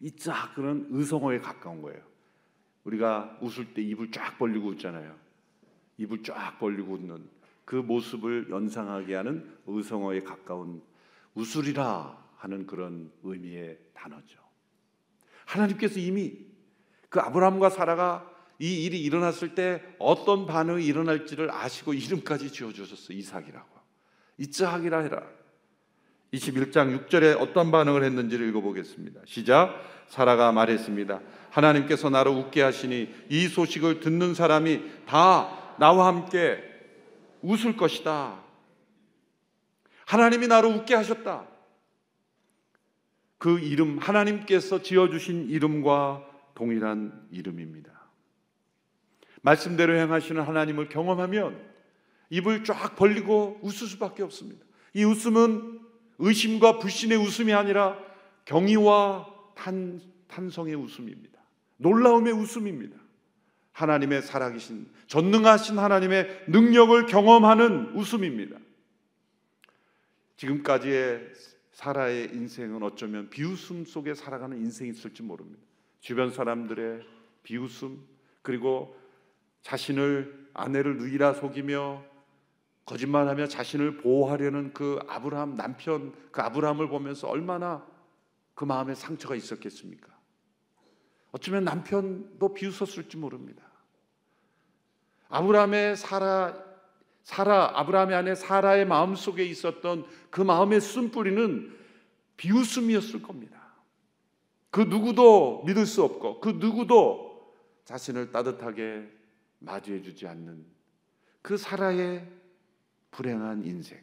C: 이츠학은 의성어에 가까운 거예요. 우리가 웃을 때 입을 쫙 벌리고 웃잖아요. 입을 쫙 벌리고 웃는 그 모습을 연상하게 하는 의성어에 가까운 웃으리라 하는 그런 의미의 단어죠. 하나님께서 이미 그 아브라함과 사라가 이 일이 일어났을 때 어떤 반응이 일어날지를 아시고 이름까지 지어주셨어요. 이삭이라고. 이츠학이라 해라. 21장 6절에 어떤 반응을 했는지를 읽어보겠습니다. 시작. 사라가 말했습니다. 하나님께서 나를 웃게 하시니 이 소식을 듣는 사람이 다 나와 함께 웃을 것이다. 하나님이 나를 웃게 하셨다. 그 이름, 하나님께서 지어주신 이름과 동일한 이름입니다. 말씀대로 행하시는 하나님을 경험하면 입을 쫙 벌리고 웃을 수밖에 없습니다. 이 웃음은 의심과 불신의 웃음이 아니라 경의와 탄, 탄성의 웃음입니다. 놀라움의 웃음입니다. 하나님의 살아계신 전능하신 하나님의 능력을 경험하는 웃음입니다. 지금까지의 사라의 인생은 어쩌면 비웃음 속에 살아가는 인생이 있을지 모릅니다. 주변 사람들의 비웃음 그리고 자신을 아내를 누이라 속이며 거짓말하며 자신을 보호하려는 그 아브라함 남편 그 아브라함을 보면서 얼마나 그 마음에 상처가 있었겠습니까? 어쩌면 남편도 비웃었을지 모릅니다. 아브라함의 사라 사라 아브라함의 아내 사라의 마음 속에 있었던 그 마음의 쓴뿌리는 비웃음이었을 겁니다. 그 누구도 믿을 수 없고 그 누구도 자신을 따뜻하게 맞이해 주지 않는 그 사라의 불행한 인생.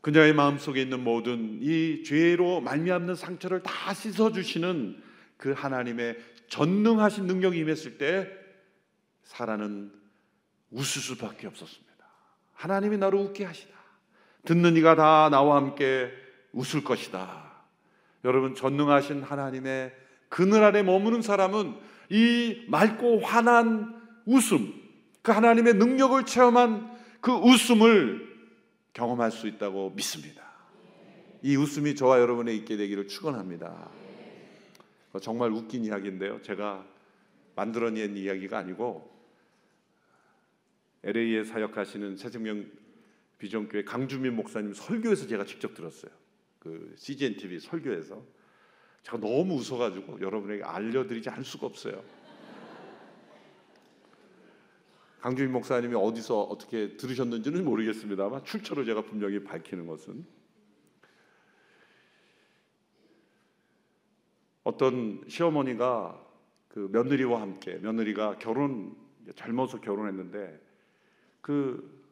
C: 그녀의 마음 속에 있는 모든 이 죄로 말미암는 상처를 다 씻어 주시는 그 하나님의 전능하신 능력이 임했을 때 사라는 웃을 수밖에 없었습니다. 하나님이 나를 웃게 하시다. 듣는 이가 다 나와 함께 웃을 것이다. 여러분 전능하신 하나님의 그늘 아래 머무는 사람은 이 맑고 환한 웃음, 그 하나님의 능력을 체험한 그 웃음을 경험할 수 있다고 믿습니다. 이 웃음이 저와 여러분에 있게 되기를 축원합니다. 정말 웃긴 이야기인데요. 제가 만들어낸 이야기가 아니고 LA에 사역하시는 새생명 비전교회 강주민 목사님 설교에서 제가 직접 들었어요. 그 CGN TV 설교에서 제가 너무 웃어가지고 여러분에게 알려드리지 않을 수가 없어요. 강주민 목사님이 어디서 어떻게 들으셨는지는 모르겠습니다만 출처를 제가 분명히 밝히는 것은 어떤 시어머니가 그 며느리와 함께 며느리가 결혼 젊어서 결혼했는데 그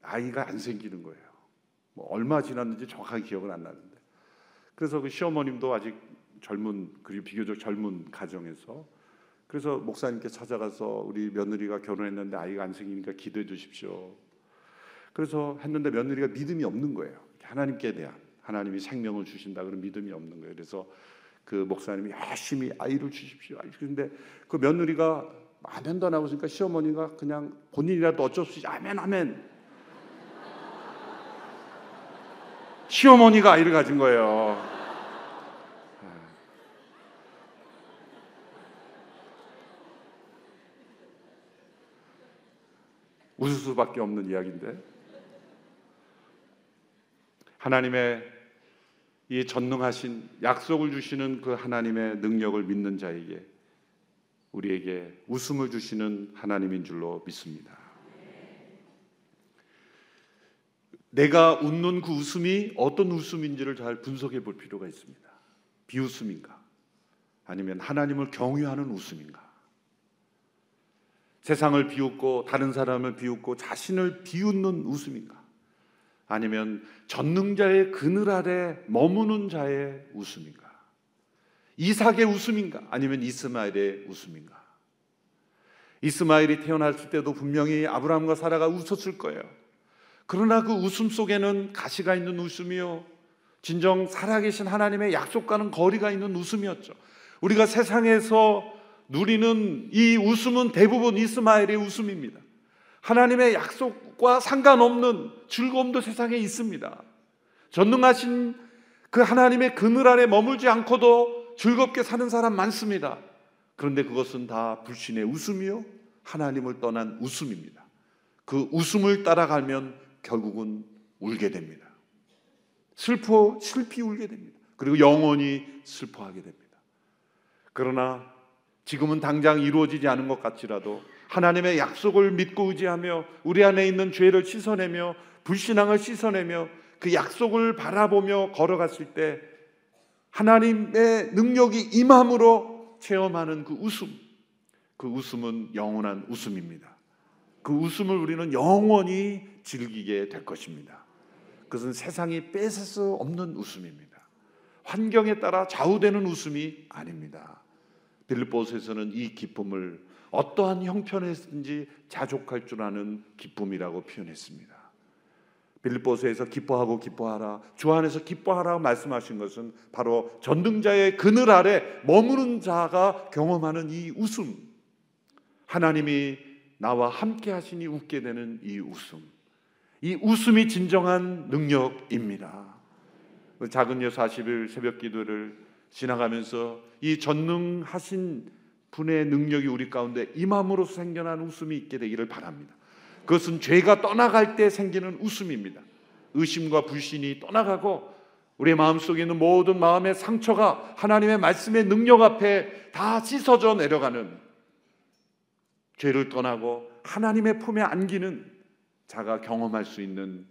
C: 아이가 안 생기는 거예요. 뭐 얼마 지났는지 정확하게 기억은 안 나는데 그래서 그 시어머님도 아직 젊은 그리고 비교적 젊은 가정에서 그래서 목사님께 찾아가서 우리 며느리가 결혼했는데 아이가 안 생기니까 기도해 주십시오. 그래서 했는데 며느리가 믿음이 없는 거예요. 하나님께 대한 하나님이 생명을 주신다 그런 믿음이 없는 거예요. 그래서 그 목사님이 열심히 아이를 주십시오. 그런데 그 며느리가 아멘도 안 하고 있으니까 시어머니가 그냥 본인이라도 어쩔 수 없이 아멘 아멘. 시어머니가 아이를 가진 거예요. 웃을 수밖에 없는 이야기인데 하나님의 이 전능하신 약속을 주시는 그 하나님의 능력을 믿는 자에게 우리에게 웃음을 주시는 하나님인 줄로 믿습니다. 내가 웃는 그 웃음이 어떤 웃음인지를 잘 분석해 볼 필요가 있습니다. 비웃음인가? 아니면 하나님을 경유하는 웃음인가? 세상을 비웃고 다른 사람을 비웃고 자신을 비웃는 웃음인가? 아니면 전능자의 그늘 아래 머무는 자의 웃음인가? 이삭의 웃음인가? 아니면 이스마엘의 웃음인가? 이스마엘이 태어났을 때도 분명히 아브라함과 사라가 웃었을 거예요. 그러나 그 웃음 속에는 가시가 있는 웃음이요. 진정 살아계신 하나님의 약속과는 거리가 있는 웃음이었죠. 우리가 세상에서 누리는 이 웃음은 대부분 이스마엘의 웃음입니다. 하나님의 약속과 상관없는 즐거움도 세상에 있습니다. 전능하신 그 하나님의 그늘 아래 머물지 않고도 즐겁게 사는 사람 많습니다. 그런데 그것은 다 불신의 웃음이요. 하나님을 떠난 웃음입니다. 그 웃음을 따라가면 결국은 울게 됩니다. 슬퍼, 슬피 울게 됩니다. 그리고 영원히 슬퍼하게 됩니다. 그러나 지금은 당장 이루어지지 않은 것 같지라도 하나님의 약속을 믿고 의지하며 우리 안에 있는 죄를 씻어내며 불신앙을 씻어내며 그 약속을 바라보며 걸어갔을 때 하나님의 능력이 임함으로 체험하는 그 웃음, 그 웃음은 영원한 웃음입니다. 그 웃음을 우리는 영원히 즐기게 될 것입니다. 그것은 세상이 뺏을 수 없는 웃음입니다. 환경에 따라 좌우되는 웃음이 아닙니다. 빌립보서에서는 이 기쁨을 어떠한 형편에서든지 자족할 줄 아는 기쁨이라고 표현했습니다. 빌립보서에서 기뻐하고 기뻐하라 주 안에서 기뻐하라 말씀하신 것은 바로 전능자의 그늘 아래 머무는 자가 경험하는 이 웃음 하나님이 나와 함께 하시니 웃게 되는 이 웃음 이 웃음이 진정한 능력입니다. 그 작은 여 40일 새벽 기도를 지나가면서 이 전능하신 분의 능력이 우리 가운데 임함으로 생겨난 웃음이 있게 되기를 바랍니다. 그것은 죄가 떠나갈 때 생기는 웃음입니다. 의심과 불신이 떠나가고 우리 마음속에 있는 모든 마음의 상처가 하나님의 말씀의 능력 앞에 다 씻어져 내려가는 죄를 떠나고 하나님의 품에 안기는 자가 경험할 수 있는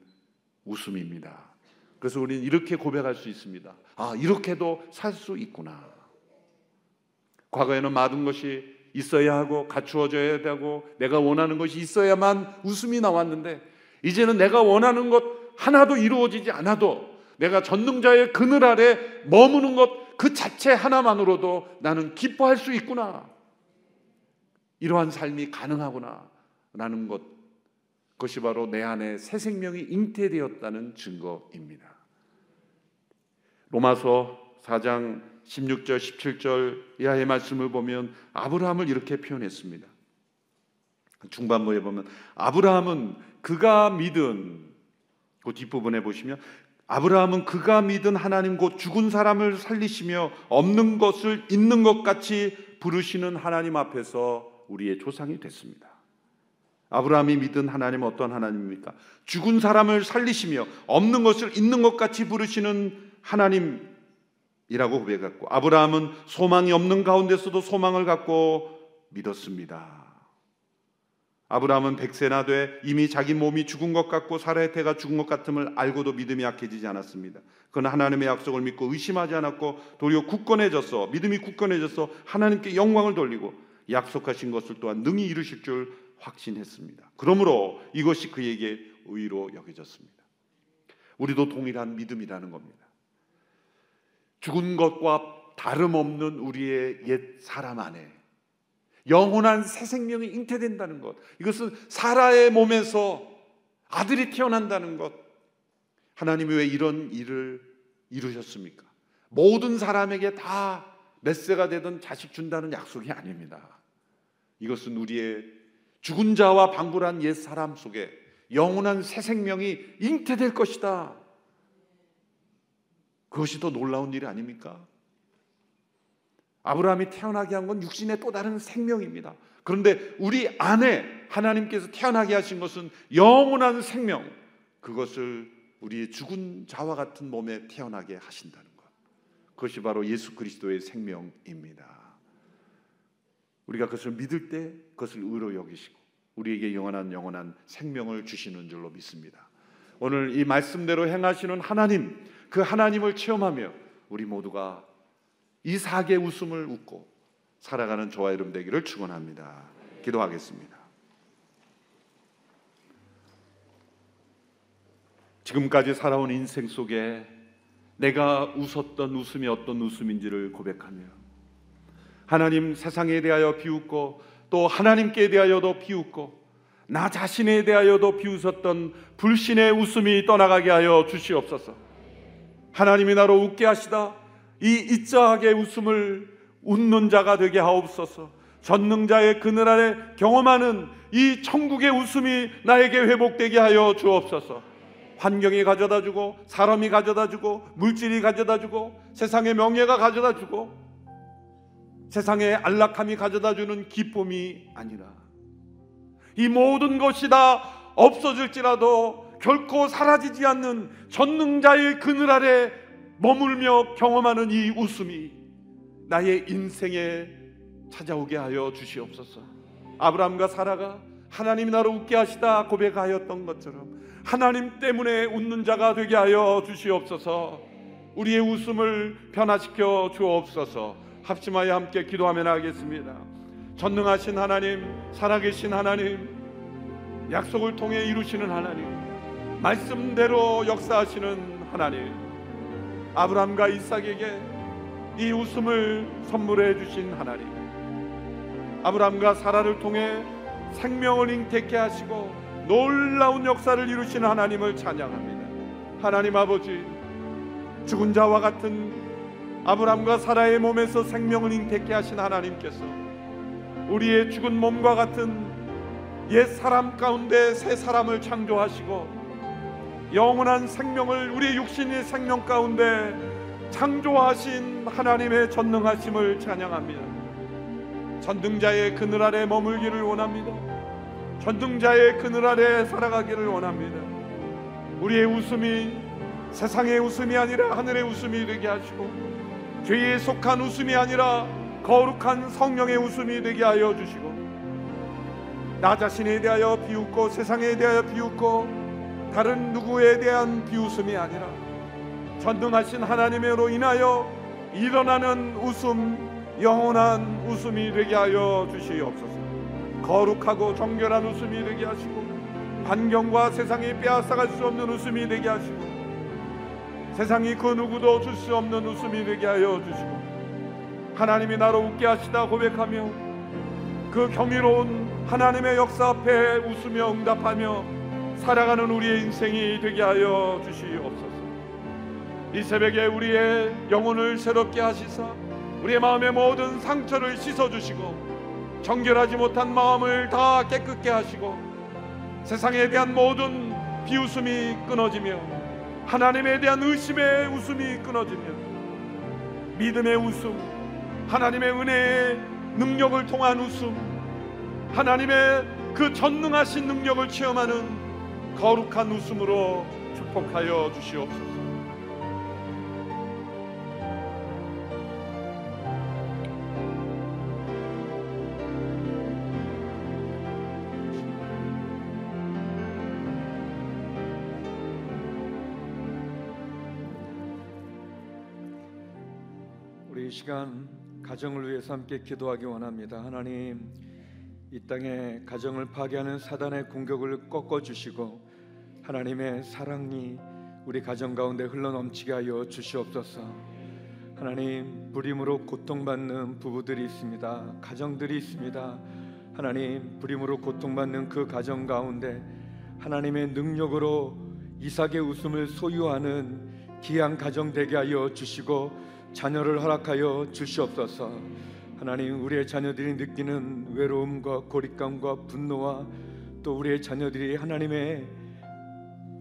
C: 웃음입니다. 그래서 우리는 이렇게 고백할 수 있습니다. 아, 이렇게도 살 수 있구나. 과거에는 많은 것이 있어야 하고 갖추어져야 되고 내가 원하는 것이 있어야만 웃음이 나왔는데 이제는 내가 원하는 것 하나도 이루어지지 않아도 내가 전능자의 그늘 아래 머무는 것 그 자체 하나만으로도 나는 기뻐할 수 있구나. 이러한 삶이 가능하구나. 라는 것. 그것이 바로 내 안에 새 생명이 잉태되었다는 증거입니다. 로마서 4장 16절, 17절 이하의 말씀을 보면 아브라함을 이렇게 표현했습니다. 중반부에 보면 아브라함은 그가 믿은 그 뒷부분에 보시면 아브라함은 그가 믿은 하나님 곧 죽은 사람을 살리시며 없는 것을 있는 것 같이 부르시는 하나님 앞에서 우리의 조상이 됐습니다. 아브라함이 믿은 하나님은 어떤 하나님입니까? 죽은 사람을 살리시며 없는 것을 있는 것 같이 부르시는 하나님 이라고 고백했고 아브라함은 소망이 없는 가운데서도 소망을 갖고 믿었습니다. 아브라함은 백세나 돼 이미 자기 몸이 죽은 것 같고 사라의 태가 죽은 것 같음을 알고도 믿음이 약해지지 않았습니다. 그는 하나님의 약속을 믿고 의심하지 않았고 도리어 굳건해졌어. 믿음이 굳건해져서 하나님께 영광을 돌리고 약속하신 것을 또한 능히 이루실 줄 확신했습니다. 그러므로 이것이 그에게 의로 여겨졌습니다. 우리도 동일한 믿음이라는 겁니다. 죽은 것과 다름없는 우리의 옛 사람 안에 영원한 새 생명이 잉태된다는 것. 이것은 사라의 몸에서 아들이 태어난다는 것. 하나님이 왜 이런 일을 이루셨습니까? 모든 사람에게 다몇 세가 되든 자식 준다는 약속이 아닙니다. 이것은 우리의 죽은 자와 방불한 옛 사람 속에 영원한 새 생명이 잉태될 것이다. 그것이 더 놀라운 일 아닙니까? 아브라함이 태어나게 한 건 육신의 또 다른 생명입니다. 그런데 우리 안에 하나님께서 태어나게 하신 것은 영원한 생명. 그것을 우리의 죽은 자와 같은 몸에 태어나게 하신다는 것. 그것이 바로 예수 그리스도의 생명입니다. 우리가 그것을 믿을 때 그것을 의로 여기시고 우리에게 영원한 영원한 생명을 주시는 줄로 믿습니다. 오늘 이 말씀대로 행하시는 하나님, 그 하나님을 체험하며 우리 모두가 이 사계 웃음을 웃고 살아가는 저와 여러분 되기를 축원합니다. 기도하겠습니다. 지금까지 살아온 인생 속에 내가 웃었던 웃음이 어떤 웃음인지를 고백하며 하나님 세상에 대하여 비웃고 또 하나님께 대하여도 비웃고 나 자신에 대하여도 비웃었던 불신의 웃음이 떠나가게 하여 주시옵소서. 하나님이 나로 웃게 하시다 이 이자하게 웃음을 웃는 자가 되게 하옵소서. 전능자의 그늘 아래 경험하는 이 천국의 웃음이 나에게 회복되게 하여 주옵소서. 환경이 가져다 주고 사람이 가져다 주고 물질이 가져다 주고 세상의 명예가 가져다 주고 세상의 안락함이 가져다 주는 기쁨이 아니라 이 모든 것이 다 없어질지라도 결코 사라지지 않는 전능자의 그늘 아래 머물며 경험하는 이 웃음이 나의 인생에 찾아오게 하여 주시옵소서. 아브라함과 사라가 하나님이 나를 웃게 하시다 고백하였던 것처럼 하나님 때문에 웃는 자가 되게 하여 주시옵소서. 우리의 웃음을 변화시켜 주옵소서. 합심하여 함께 기도하며 나가겠습니다. 전능하신 하나님, 살아계신 하나님, 약속을 통해 이루시는 하나님, 말씀대로 역사하시는 하나님, 아브라함과 이삭에게 이 웃음을 선물해 주신 하나님, 아브라함과 사라를 통해 생명을 잉태케 하시고 놀라운 역사를 이루신 하나님을 찬양합니다. 하나님 아버지, 죽은 자와 같은 아브라함과 사라의 몸에서 생명을 잉태케 하신 하나님께서 우리의 죽은 몸과 같은 옛 사람 가운데 새 사람을 창조하시고 영원한 생명을 우리 육신의 생명 가운데 창조하신 하나님의 전능하심을 찬양합니다. 전능자의 그늘 아래 머물기를 원합니다. 전능자의 그늘 아래 살아가기를 원합니다. 우리의 웃음이 세상의 웃음이 아니라 하늘의 웃음이 되게 하시고 죄에 속한 웃음이 아니라 거룩한 성령의 웃음이 되게 하여 주시고 나 자신에 대하여 비웃고 세상에 대하여 비웃고 다른 누구에 대한 비웃음이 아니라 전능하신 하나님으로 인하여 일어나는 웃음 영원한 웃음이 되게 하여 주시옵소서. 거룩하고 정결한 웃음이 되게 하시고 환경과 세상이 빼앗아갈 수 없는 웃음이 되게 하시고 세상이 그 누구도 줄 수 없는 웃음이 되게 하여 주시고 하나님이 나로 웃게 하시다 고백하며 그 경이로운 하나님의 역사 앞에 웃으며 응답하며 살아가는 우리의 인생이 되게 하여 주시옵소서. 이 새벽에 우리의 영혼을 새롭게 하시사 우리의 마음의 모든 상처를 씻어 주시고 정결하지 못한 마음을 다 깨끗게 하시고 세상에 대한 모든 비웃음이 끊어지며 하나님에 대한 의심의 웃음이 끊어지며 믿음의 웃음 하나님의 은혜의 능력을 통한 웃음 하나님의 그 전능하신 능력을 체험하는 거룩한 웃음으로 축복하여 주시옵소서.
D: 우리 이 시간 가정을 위해서 함께 기도하기 원합니다. 하나님, 이 땅에 가정을 파괴하는 사단의 공격을 꺾어 주시고 하나님의 사랑이 우리 가정 가운데 흘러 넘치게 하여 주시옵소서. 하나님, 불임으로 고통받는 부부들이 있습니다. 가정들이 있습니다. 하나님, 불임으로 고통받는 그 가정 가운데 하나님의 능력으로 이삭의 웃음을 소유하는 귀한 가정 되게 하여 주시고 자녀를 허락하여 주시옵소서. 하나님 우리의 자녀들이 느끼는 외로움과 고립감과 분노와 또 우리의 자녀들이 하나님의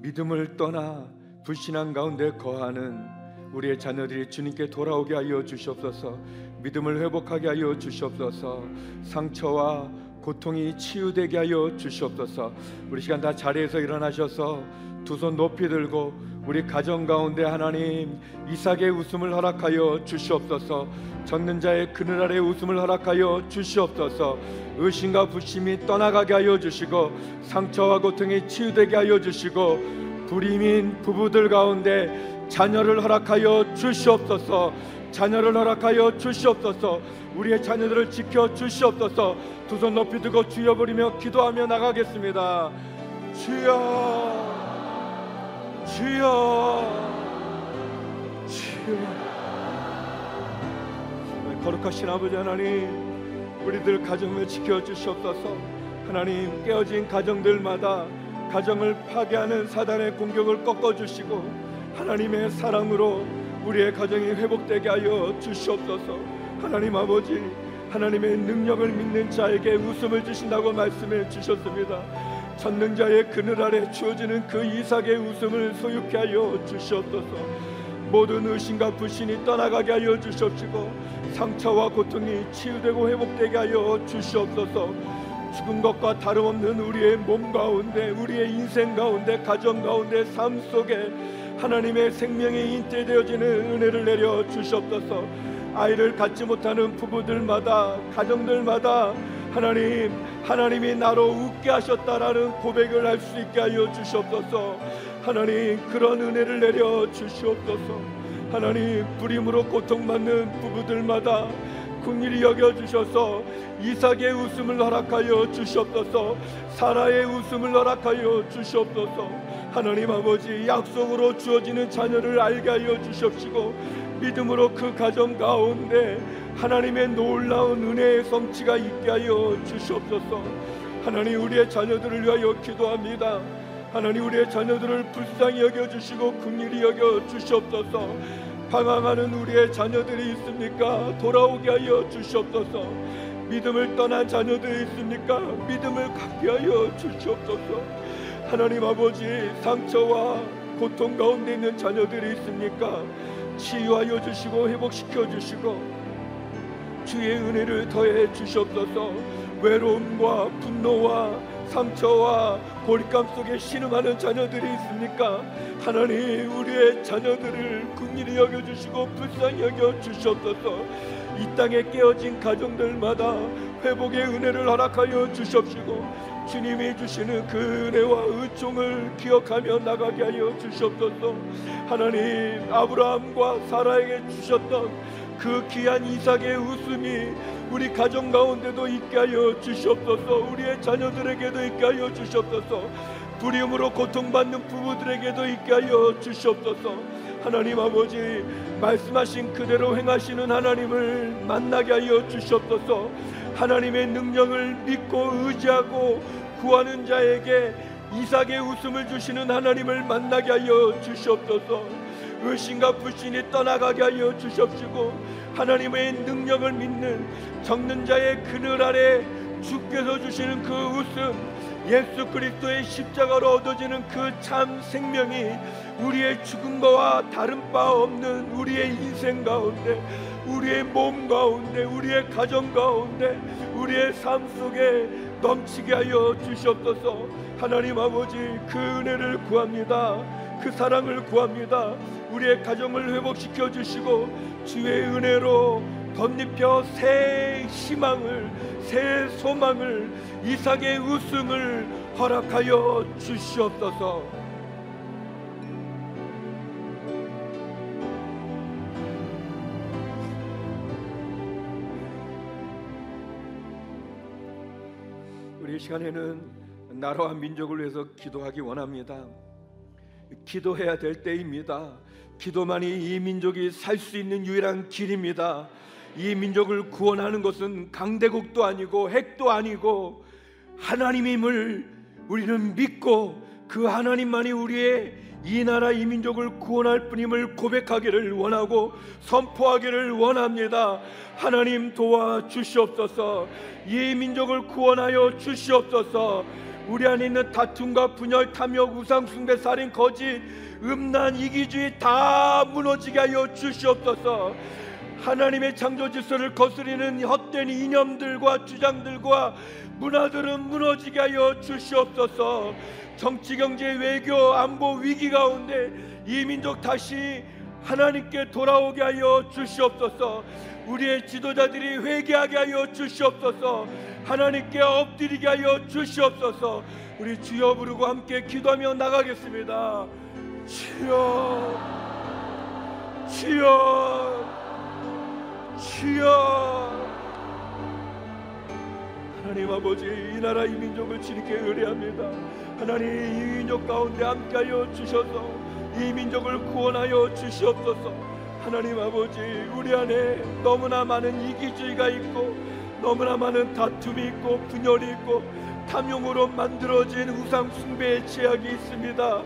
D: 믿음을 떠나 불신앙 가운데 거하는 우리의 자녀들이 주님께 돌아오게 하여 주시옵소서. 믿음을 회복하게 하여 주시옵소서. 상처와 고통이 치유되게 하여 주시옵소서. 우리 시간 다 자리에서 일어나셔서 두 손 높이 들고 우리 가정 가운데 하나님 이삭의 웃음을 허락하여 주시옵소서. 젖는 자의 그늘 아래 웃음을 허락하여 주시옵소서. 의심과 불심이 떠나가게 하여 주시고 상처와 고통이 치유되게 하여 주시고 불임인 부부들 가운데 자녀를 허락하여 주시옵소서. 자녀를 허락하여 주시옵소서. 우리의 자녀들을 지켜 주시옵소서. 두 손 높이 들고 주여 부리며 기도하며 나가겠습니다. 주여. 주여. 주여. 거룩하신 아버지 하나님, 우리들 가정을 지켜 주시옵소서. 하나님 깨어진 가정들마다 가정을 파괴하는 사단의 공격을 꺾어 주시고 하나님의 사랑으로 우리의 가정이 회복되게 하여 주시옵소서. 하나님 아버지, 하나님의 능력을 믿는 자에게 웃음을 주신다고 말씀해 주셨습니다. 전능자의 그늘 아래 주어지는 그 이삭의 웃음을 소유케 하여 주시옵소서. 모든 의심과 불신이 떠나가게 하여 주시옵시고 상처와 고통이 치유되고 회복되게 하여 주시옵소서. 죽은 것과 다름없는 우리의 몸 가운데 우리의 인생 가운데 가정 가운데 삶 속에 하나님의 생명이 인재되어지는 은혜를 내려 주시옵소서. 아이를 갖지 못하는 부부들마다 가정들마다 하나님 하나님이 나로 웃게 하셨다라는 고백을 할 수 있게 하여 주시옵소서. 하나님 그런 은혜를 내려 주시옵소서. 하나님 불임으로 고통받는 부부들마다 긍휼히 여겨 주셔서 이삭의 웃음을 허락하여 주시옵소서. 사라의 웃음을 허락하여 주시옵소서. 하나님 아버지 약속으로 주어지는 자녀를 알게 하여 주시옵시고 믿음으로 그 가정 가운데 하나님의 놀라운 은혜의 성취가 있게 하여 주시옵소서. 하나님 우리의 자녀들을 위하여 기도합니다. 하나님 우리의 자녀들을 불쌍히 여겨 주시고 긍휼히 여겨 주시옵소서. 방황하는 우리의 자녀들이 있습니까? 돌아오게 하여 주시옵소서. 믿음을 떠난 자녀들이 있습니까? 믿음을 갖게 하여 주시옵소서. 하나님 아버지 상처와 고통 가운데 있는 자녀들이 있습니까? 치유하여 주시고 회복시켜 주시고 주의 은혜를 더해 주시옵소서. 외로움과 분노와 상처와 고립감 속에 신음하는 자녀들이 있습니까? 하나님 우리의 자녀들을 긍휼히 여겨 주시고 불쌍히 여겨 주시옵소서. 이 땅에 깨어진 가정들마다 회복의 은혜를 허락하여 주시옵시고 주님이 주시는 그 은혜와 의총을 기억하며 나가게 하여 주시옵소서. 하나님 아브라함과 사라에게 주셨던 그 귀한 이삭의 웃음이 우리 가정 가운데도 있게 하여 주시옵소서. 우리의 자녀들에게도 있게 하여 주시옵소서. 불임으로 고통받는 부부들에게도 있게 하여 주시옵소서. 하나님 아버지 말씀하신 그대로 행하시는 하나님을 만나게 하여 주시옵소서. 하나님의 능력을 믿고 의지하고 구하는 자에게 이삭의 웃음을 주시는 하나님을 만나게 하여 주시옵소서 의심과 불신이 떠나가게 하여 주시옵시고 하나님의 능력을 믿는 적는 자의 그늘 아래 주께서 주시는 그 웃음 예수 그리스도의 십자가로 얻어지는 그 참 생명이 우리의 죽음과 다른 바 없는 우리의 인생 가운데 우리의 몸 가운데 우리의 가정 가운데 우리의 삶 속에 넘치게 하여 주시옵소서. 하나님 아버지 그 은혜를 구합니다 그 사랑을 구합니다 우리의 가정을 회복시켜 주시고 주의 은혜로 덧입혀 새 희망을 새 소망을 이삭의 웃음을 허락하여 주시옵소서 우리 이 시간에는 나라와 민족을 위해서 기도하기 원합니다. 기도해야 될 때입니다. 기도만이 이 민족이 살 수 있는 유일한 길입니다. 이 민족을 구원하는 것은 강대국도 아니고 핵도 아니고 하나님임을 우리는 믿고 그 하나님만이 우리의 이 나라 이 민족을 구원할 뿐임을 고백하기를 원하고 선포하기를 원합니다. 하나님 도와 주시옵소서. 이 민족을 구원하여 주시옵소서. 우리 안에 있는 다툼과 분열, 탐욕, 우상 숭배, 살인, 거짓, 음란, 이기주의 다 무너지게 하여 주시옵소서. 하나님의 창조 질서를 거스리는 헛된 이념들과 주장들과 문화들은 무너지게 하여 주시옵소서. 정치, 경제, 외교, 안보 위기 가운데 이 민족 다시 하나님께 돌아오게 하여 주시옵소서. 우리의 지도자들이 회개하게 하여 주시옵소서. 하나님께 엎드리게 하여 주시옵소서. 우리 주여 부르고 함께 기도하며 나가겠습니다. 주여, 주여, 주여. 하나님 아버지 이 나라 이 민족을 지리게 의뢰합니다 하나님 이 민족 가운데 함께하여 주셔서 이 민족을 구원하여 주시옵소서 하나님 아버지 우리 안에 너무나 많은 이기주의가 있고 너무나 많은 다툼이 있고 분열이 있고 탐욕으로 만들어진 우상 숭배의 제약이 있습니다.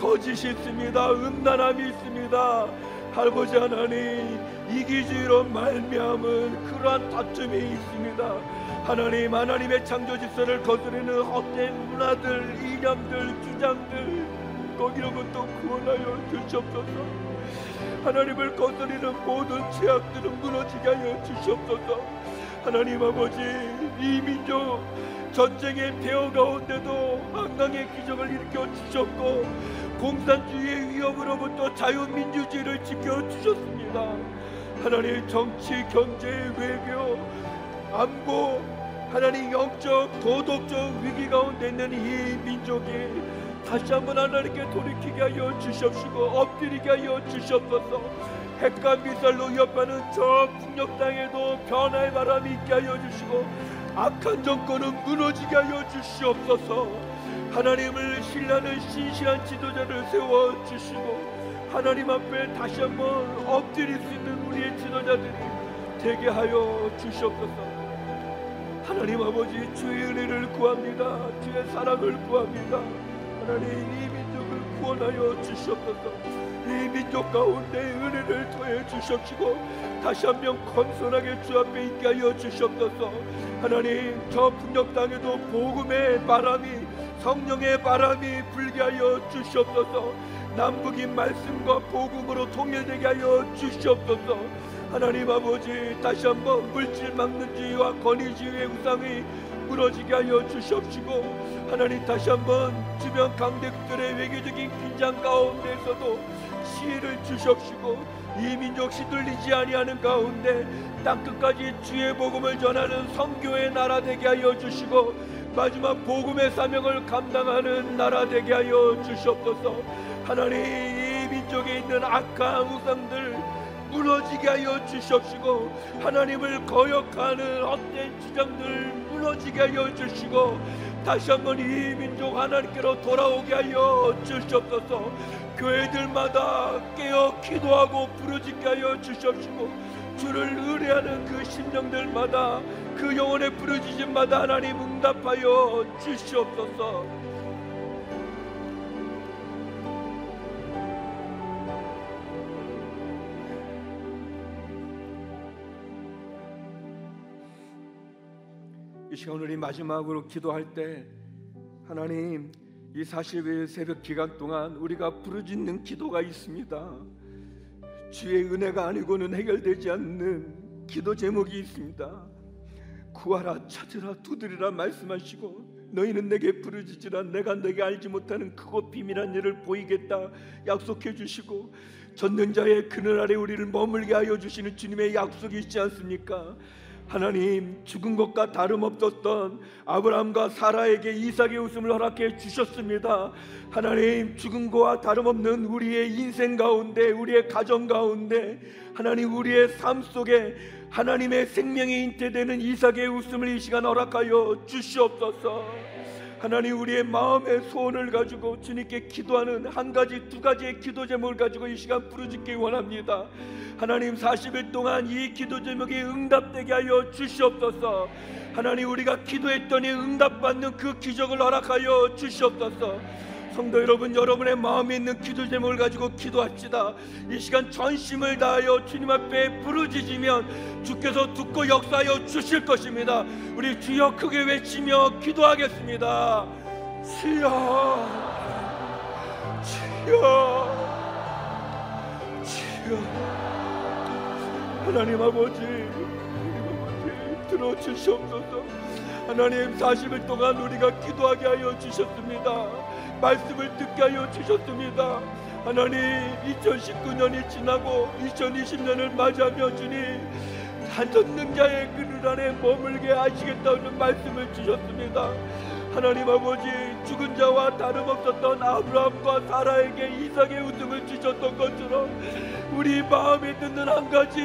D: 거짓이 있습니다. 음란함이 있습니다. 아버지 하나님 이기주의로 말미암은 그러한 다툼이 있습니다. 하나님 하나님의 창조 질서를 거스르는 헛된 문화들 이념들 주장들 거기로부터 구원하여 주시옵소서 하나님을 거스르는 모든 죄악들은 무너지게 하여 주시옵소서. 하나님 아버지 이 민족 전쟁의 대어 가운데도 한강의 기적을 일으켜 주셨고 공산주의의 위협으로부터 자유민주주의를 지켜 주셨습니다. 하나님 정치 경제 외교 안보 하나님 영적 도덕적 위기 가운데 있는 이 민족이 다시 한번 하나님께 돌이키게 하여 주시옵시고 엎드리게 하여 주시옵소서 핵과 미사일로 위협하는 저 북녘 땅에도 변화의 바람이 있게 하여 주시고 악한 정권은 무너지게 하여 주시옵소서 하나님을 신뢰하는 신실한 지도자를 세워 주시고 하나님 앞에 다시 한번 엎드릴 수 있는 우리의 지도자들이 되게 하여 주시옵소서 하나님 아버지 주의 은혜를 구합니다. 주의 사랑을 구합니다. 하나님 이 민족을 구원하여 주시옵소서. 이 민족 가운데 은혜를 더해 주시옵시고 다시 한 명 건선하게 주 앞에 있게 하여 주시옵소서. 하나님 저 북녘 땅에도 복음의 바람이 성령의 바람이 불게 하여 주시옵소서. 남북인 말씀과 복음으로 통일되게 하여 주시옵소서. 하나님 아버지 다시 한번 물질 막는주의와 권위주의의 우상이 무너지게 하여 주시옵시고 하나님 다시 한번 주변 강대국들의 외교적인 긴장 가운데서도 시혜를 주시옵시고 이 민족 시들리지 아니하는 가운데 땅끝까지 주의 복음을 전하는 성교의 나라 되게 하여 주시고 마지막 복음의 사명을 감당하는 나라 되게 하여 주시옵소서. 하나님 이 민족에 있는 악한 우상들 무너지게 하여 주시옵시고 하나님을 거역하는 헛된 주장들 무너지게 하여 주시고 다시 한번 이 민족 하나님께로 돌아오게 하여 주시옵소서. 교회들마다 깨어 기도하고 부르짖게 하여 주시옵시고 주를 의뢰하는 그 심령들마다 그 영혼의 부르짖음마다 하나님 응답하여 주시옵소서 시간 우리 마지막으로 기도할 때 하나님 이 40일 새벽 기간 동안 우리가 부르짖는 기도가 있습니다. 주의 은혜가 아니고는 해결되지 않는 기도 제목이 있습니다. 구하라 찾으라 두드리라 말씀하시고 너희는 내게 부르짖으라 내가 내게 알지 못하는 크고 비밀한 일을 보이겠다 약속해 주시고 전능자의 그늘 아래 우리를 머물게 하여 주시는 주님의 약속이 있지 않습니까? 하나님 죽은 것과 다름없었던 아브라함과 사라에게 이삭의 웃음을 허락해 주셨습니다. 하나님 죽은 것과 다름없는 우리의 인생 가운데 우리의 가정 가운데 하나님 우리의 삶 속에 하나님의 생명이 잉태되는 이삭의 웃음을 이 시간 허락하여 주시옵소서. 하나님 우리의 마음의 소원을 가지고 주님께 기도하는 한 가지 두 가지의 기도 제목을 가지고 이 시간 부르짖기 원합니다. 하나님 40일 동안 이 기도 제목이 응답되게 하여 주시옵소서. 하나님 우리가 기도했더니 응답받는 그 기적을 허락하여 주시옵소서. 성도 여러분 여러분의 마음에 있는 기도 제목을 가지고 기도합시다. 이 시간 전심을 다하여 주님 앞에 부르짖으면 주께서 듣고 역사하여 주실 것입니다. 우리 주여 크게 외치며 기도하겠습니다. 주여 주여 주여. 하나님 아버지 들어주시옵소서. 하나님 40일 동안 우리가 기도하게 하여 주셨습니다 말씀을 듣게 하여 주셨습니다. 하나님 2019년이 지나고 2020년을 맞이하며 주님 한전능 자의 그늘 안에 머물게 하시겠다는 말씀을 주셨습니다. 하나님 아버지 죽은 자와 다름없었던 아브라함과 사라에게 이삭의 웃음을 주셨던 것처럼 우리 마음에 듣는 한 가지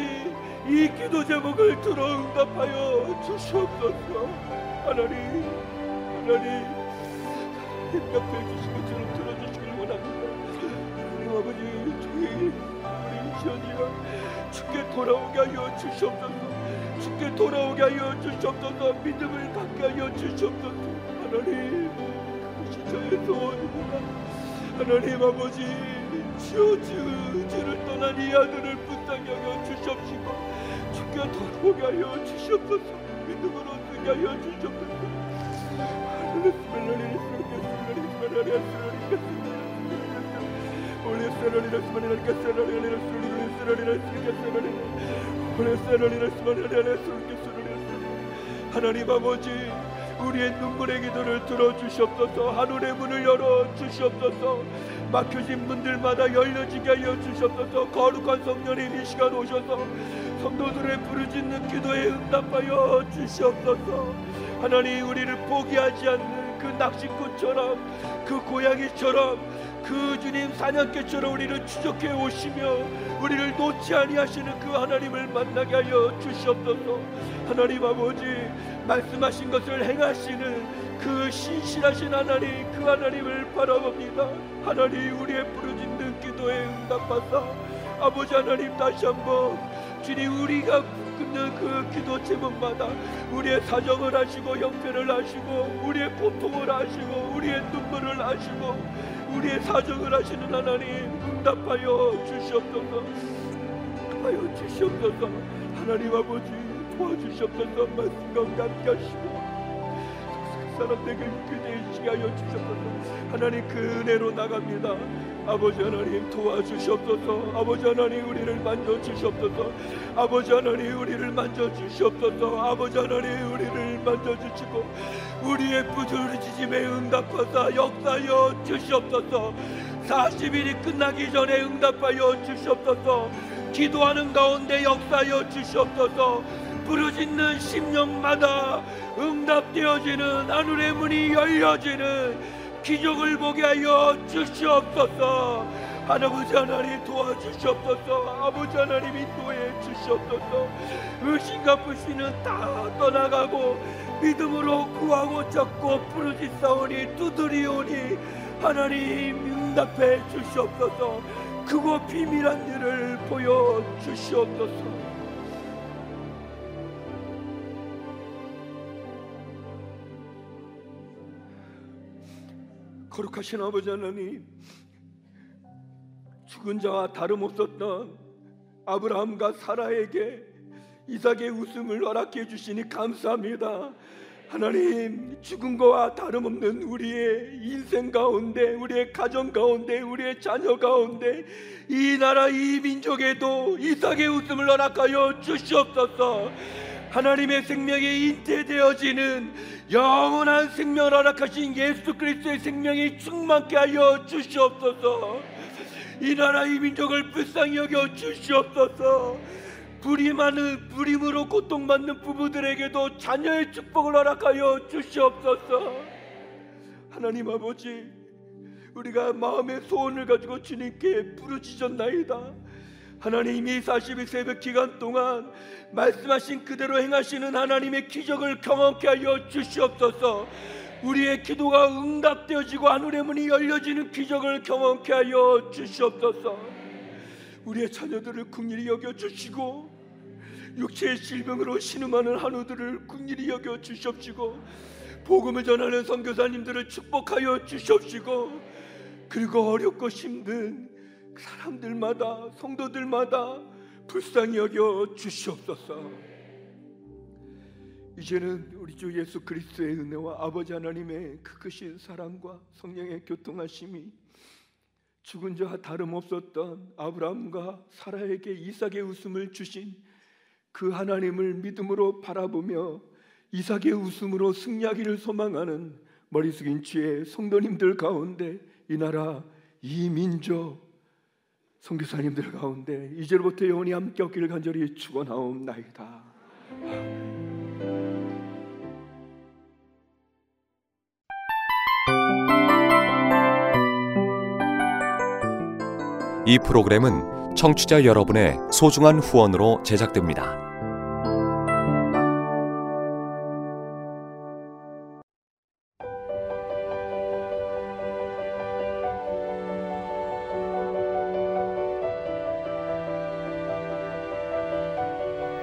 D: 이 기도 제목을 들어 응답하여 주시옵소서 하나님 하나님 협력해 주시고 저를 들어주시길 원합니다. 하나님 아버지 주의 우리 시연이가 주께 돌아오게 하여 주시옵소서. 주께 돌아오게 하여 주시옵소서. 믿음을 갖게 하여 주시옵소서. 하나님 그것이 저의 소원입니다. 하나님 아버지 주여 주 주를 떠난 이 아들을 불쌍히 하여 주시옵시고 주께 돌아오게 하여 주시옵소서. 믿음으로 쓰게 하여 주시옵소서. 하나님 하나님 아버지 우리의 눈물의 기도를 들어주시옵소서 하늘의 문을 열어 주시옵소서 막혀진 문들마다 열려지게 하여 주시옵소서 거룩한 성령님 이 시간 오셔서 성도들의 부르짖는 기도에 응답하여 주시옵소서 하나님 우리를 포기하지 않는 그 낚시꾼처럼 그 고양이처럼 그 주님 사냥개처럼 우리를 추적해 오시며 우리를 놓지 아니하시는 그 하나님을 만나게 하여 주시옵소서. 하나님 아버지 말씀하신 것을 행하시는 그 신실하신 하나님 그 하나님을 바라봅니다. 하나님 우리의 부르짖는 기도에 응답하사 아버지 하나님 다시 한번 주님 우리가 끊는 그 기도 제목마다 우리의 사정을 하시고 형편을 하시고 우리의 고통을 하시고 우리의 눈물을 하시고 우리의 사정을 하시는 하나님 응답하여 주시옵소서. 하여 주시옵소서. 하나님 아버지 도와주시옵소서. 말씀 가운데 함께 하시고 사람들에게 그대시게 하여 주셨소서 하나님 그 은혜로 나갑니다. 아버지 하나님 도와주시옵소서. 아버지 하나님 우리를 만져주시옵소서. 아버지 하나님 우리를 만져주시옵소서. 아버지 하나님 우리를 만져주시고 우리의 부르짖음에 응답하사 역사여 주시옵소서. 40일이 끝나기 전에 응답하여 주시옵소서. 기도하는 가운데 역사여 주시옵소서 부르짖는 심령마다 응답되어지는 하늘의 문이 열려지는 기적을 보게 하여 주시옵소서. 할아버지 하나님 도와주시옵소서. 아버지 하나님 인도해 주시옵소서. 의심과 불신은 다 떠나가고 믿음으로 구하고 찾고 부르짖사오니 두드리오니 하나님 응답해 주시옵소서. 크고 비밀한 일을 보여 주시옵소서 거룩하신 아버지 하나님 죽은 자와 다름없었던 아브라함과 사라에게 이삭의 웃음을 허락해 주시니 감사합니다. 하나님 죽은 거와 다름없는 우리의 인생 가운데 우리의 가정 가운데 우리의 자녀 가운데 이 나라 이 민족에도 이삭의 웃음을 허락하여 주시옵소서 하나님의 생명이 인태되어지는 영원한 생명을 허락하신 예수 그리스도의 생명이 충만케 하여 주시옵소서. 이 나라 이 민족을 불쌍히 여겨 주시옵소서. 불임하는 불임으로 고통받는 부부들에게도 자녀의 축복을 허락하여 주시옵소서. 하나님 아버지 우리가 마음의 소원을 가지고 주님께 부르짖었나이다 하나님이 40일 새벽 기간 동안 말씀하신 그대로 행하시는 하나님의 기적을 경험케 하여 주시옵소서. 우리의 기도가 응답되어지고 하늘의 문이 열려지는 기적을 경험케 하여 주시옵소서. 우리의 자녀들을 국률이 여겨 주시고 육체의 질병으로 신음하는 한우들을 국률이 여겨 주시옵시고 복음을 전하는 선교사님들을 축복하여 주시옵시고 그리고 어렵고 힘든 사람들마다 성도들마다 불쌍히 여겨 주시옵소서. 이제는 우리 주 예수 그리스도의 은혜와 아버지 하나님의 그 크신 사랑과 성령의 교통하심이 죽은 자와 다름없었던 아브라함과 사라에게 이삭의 웃음을 주신 그 하나님을 믿음으로 바라보며 이삭의 웃음으로 승리하기를 소망하는 머리 숙인 주의 성도님들 가운데 이 나라 이 민족 선교사님들 가운데 이제로부터 영원히 함께 없기를 간절히 축원하옵나이다.
E: 이 프로그램은 청취자 여러분의 소중한 후원으로 제작됩니다.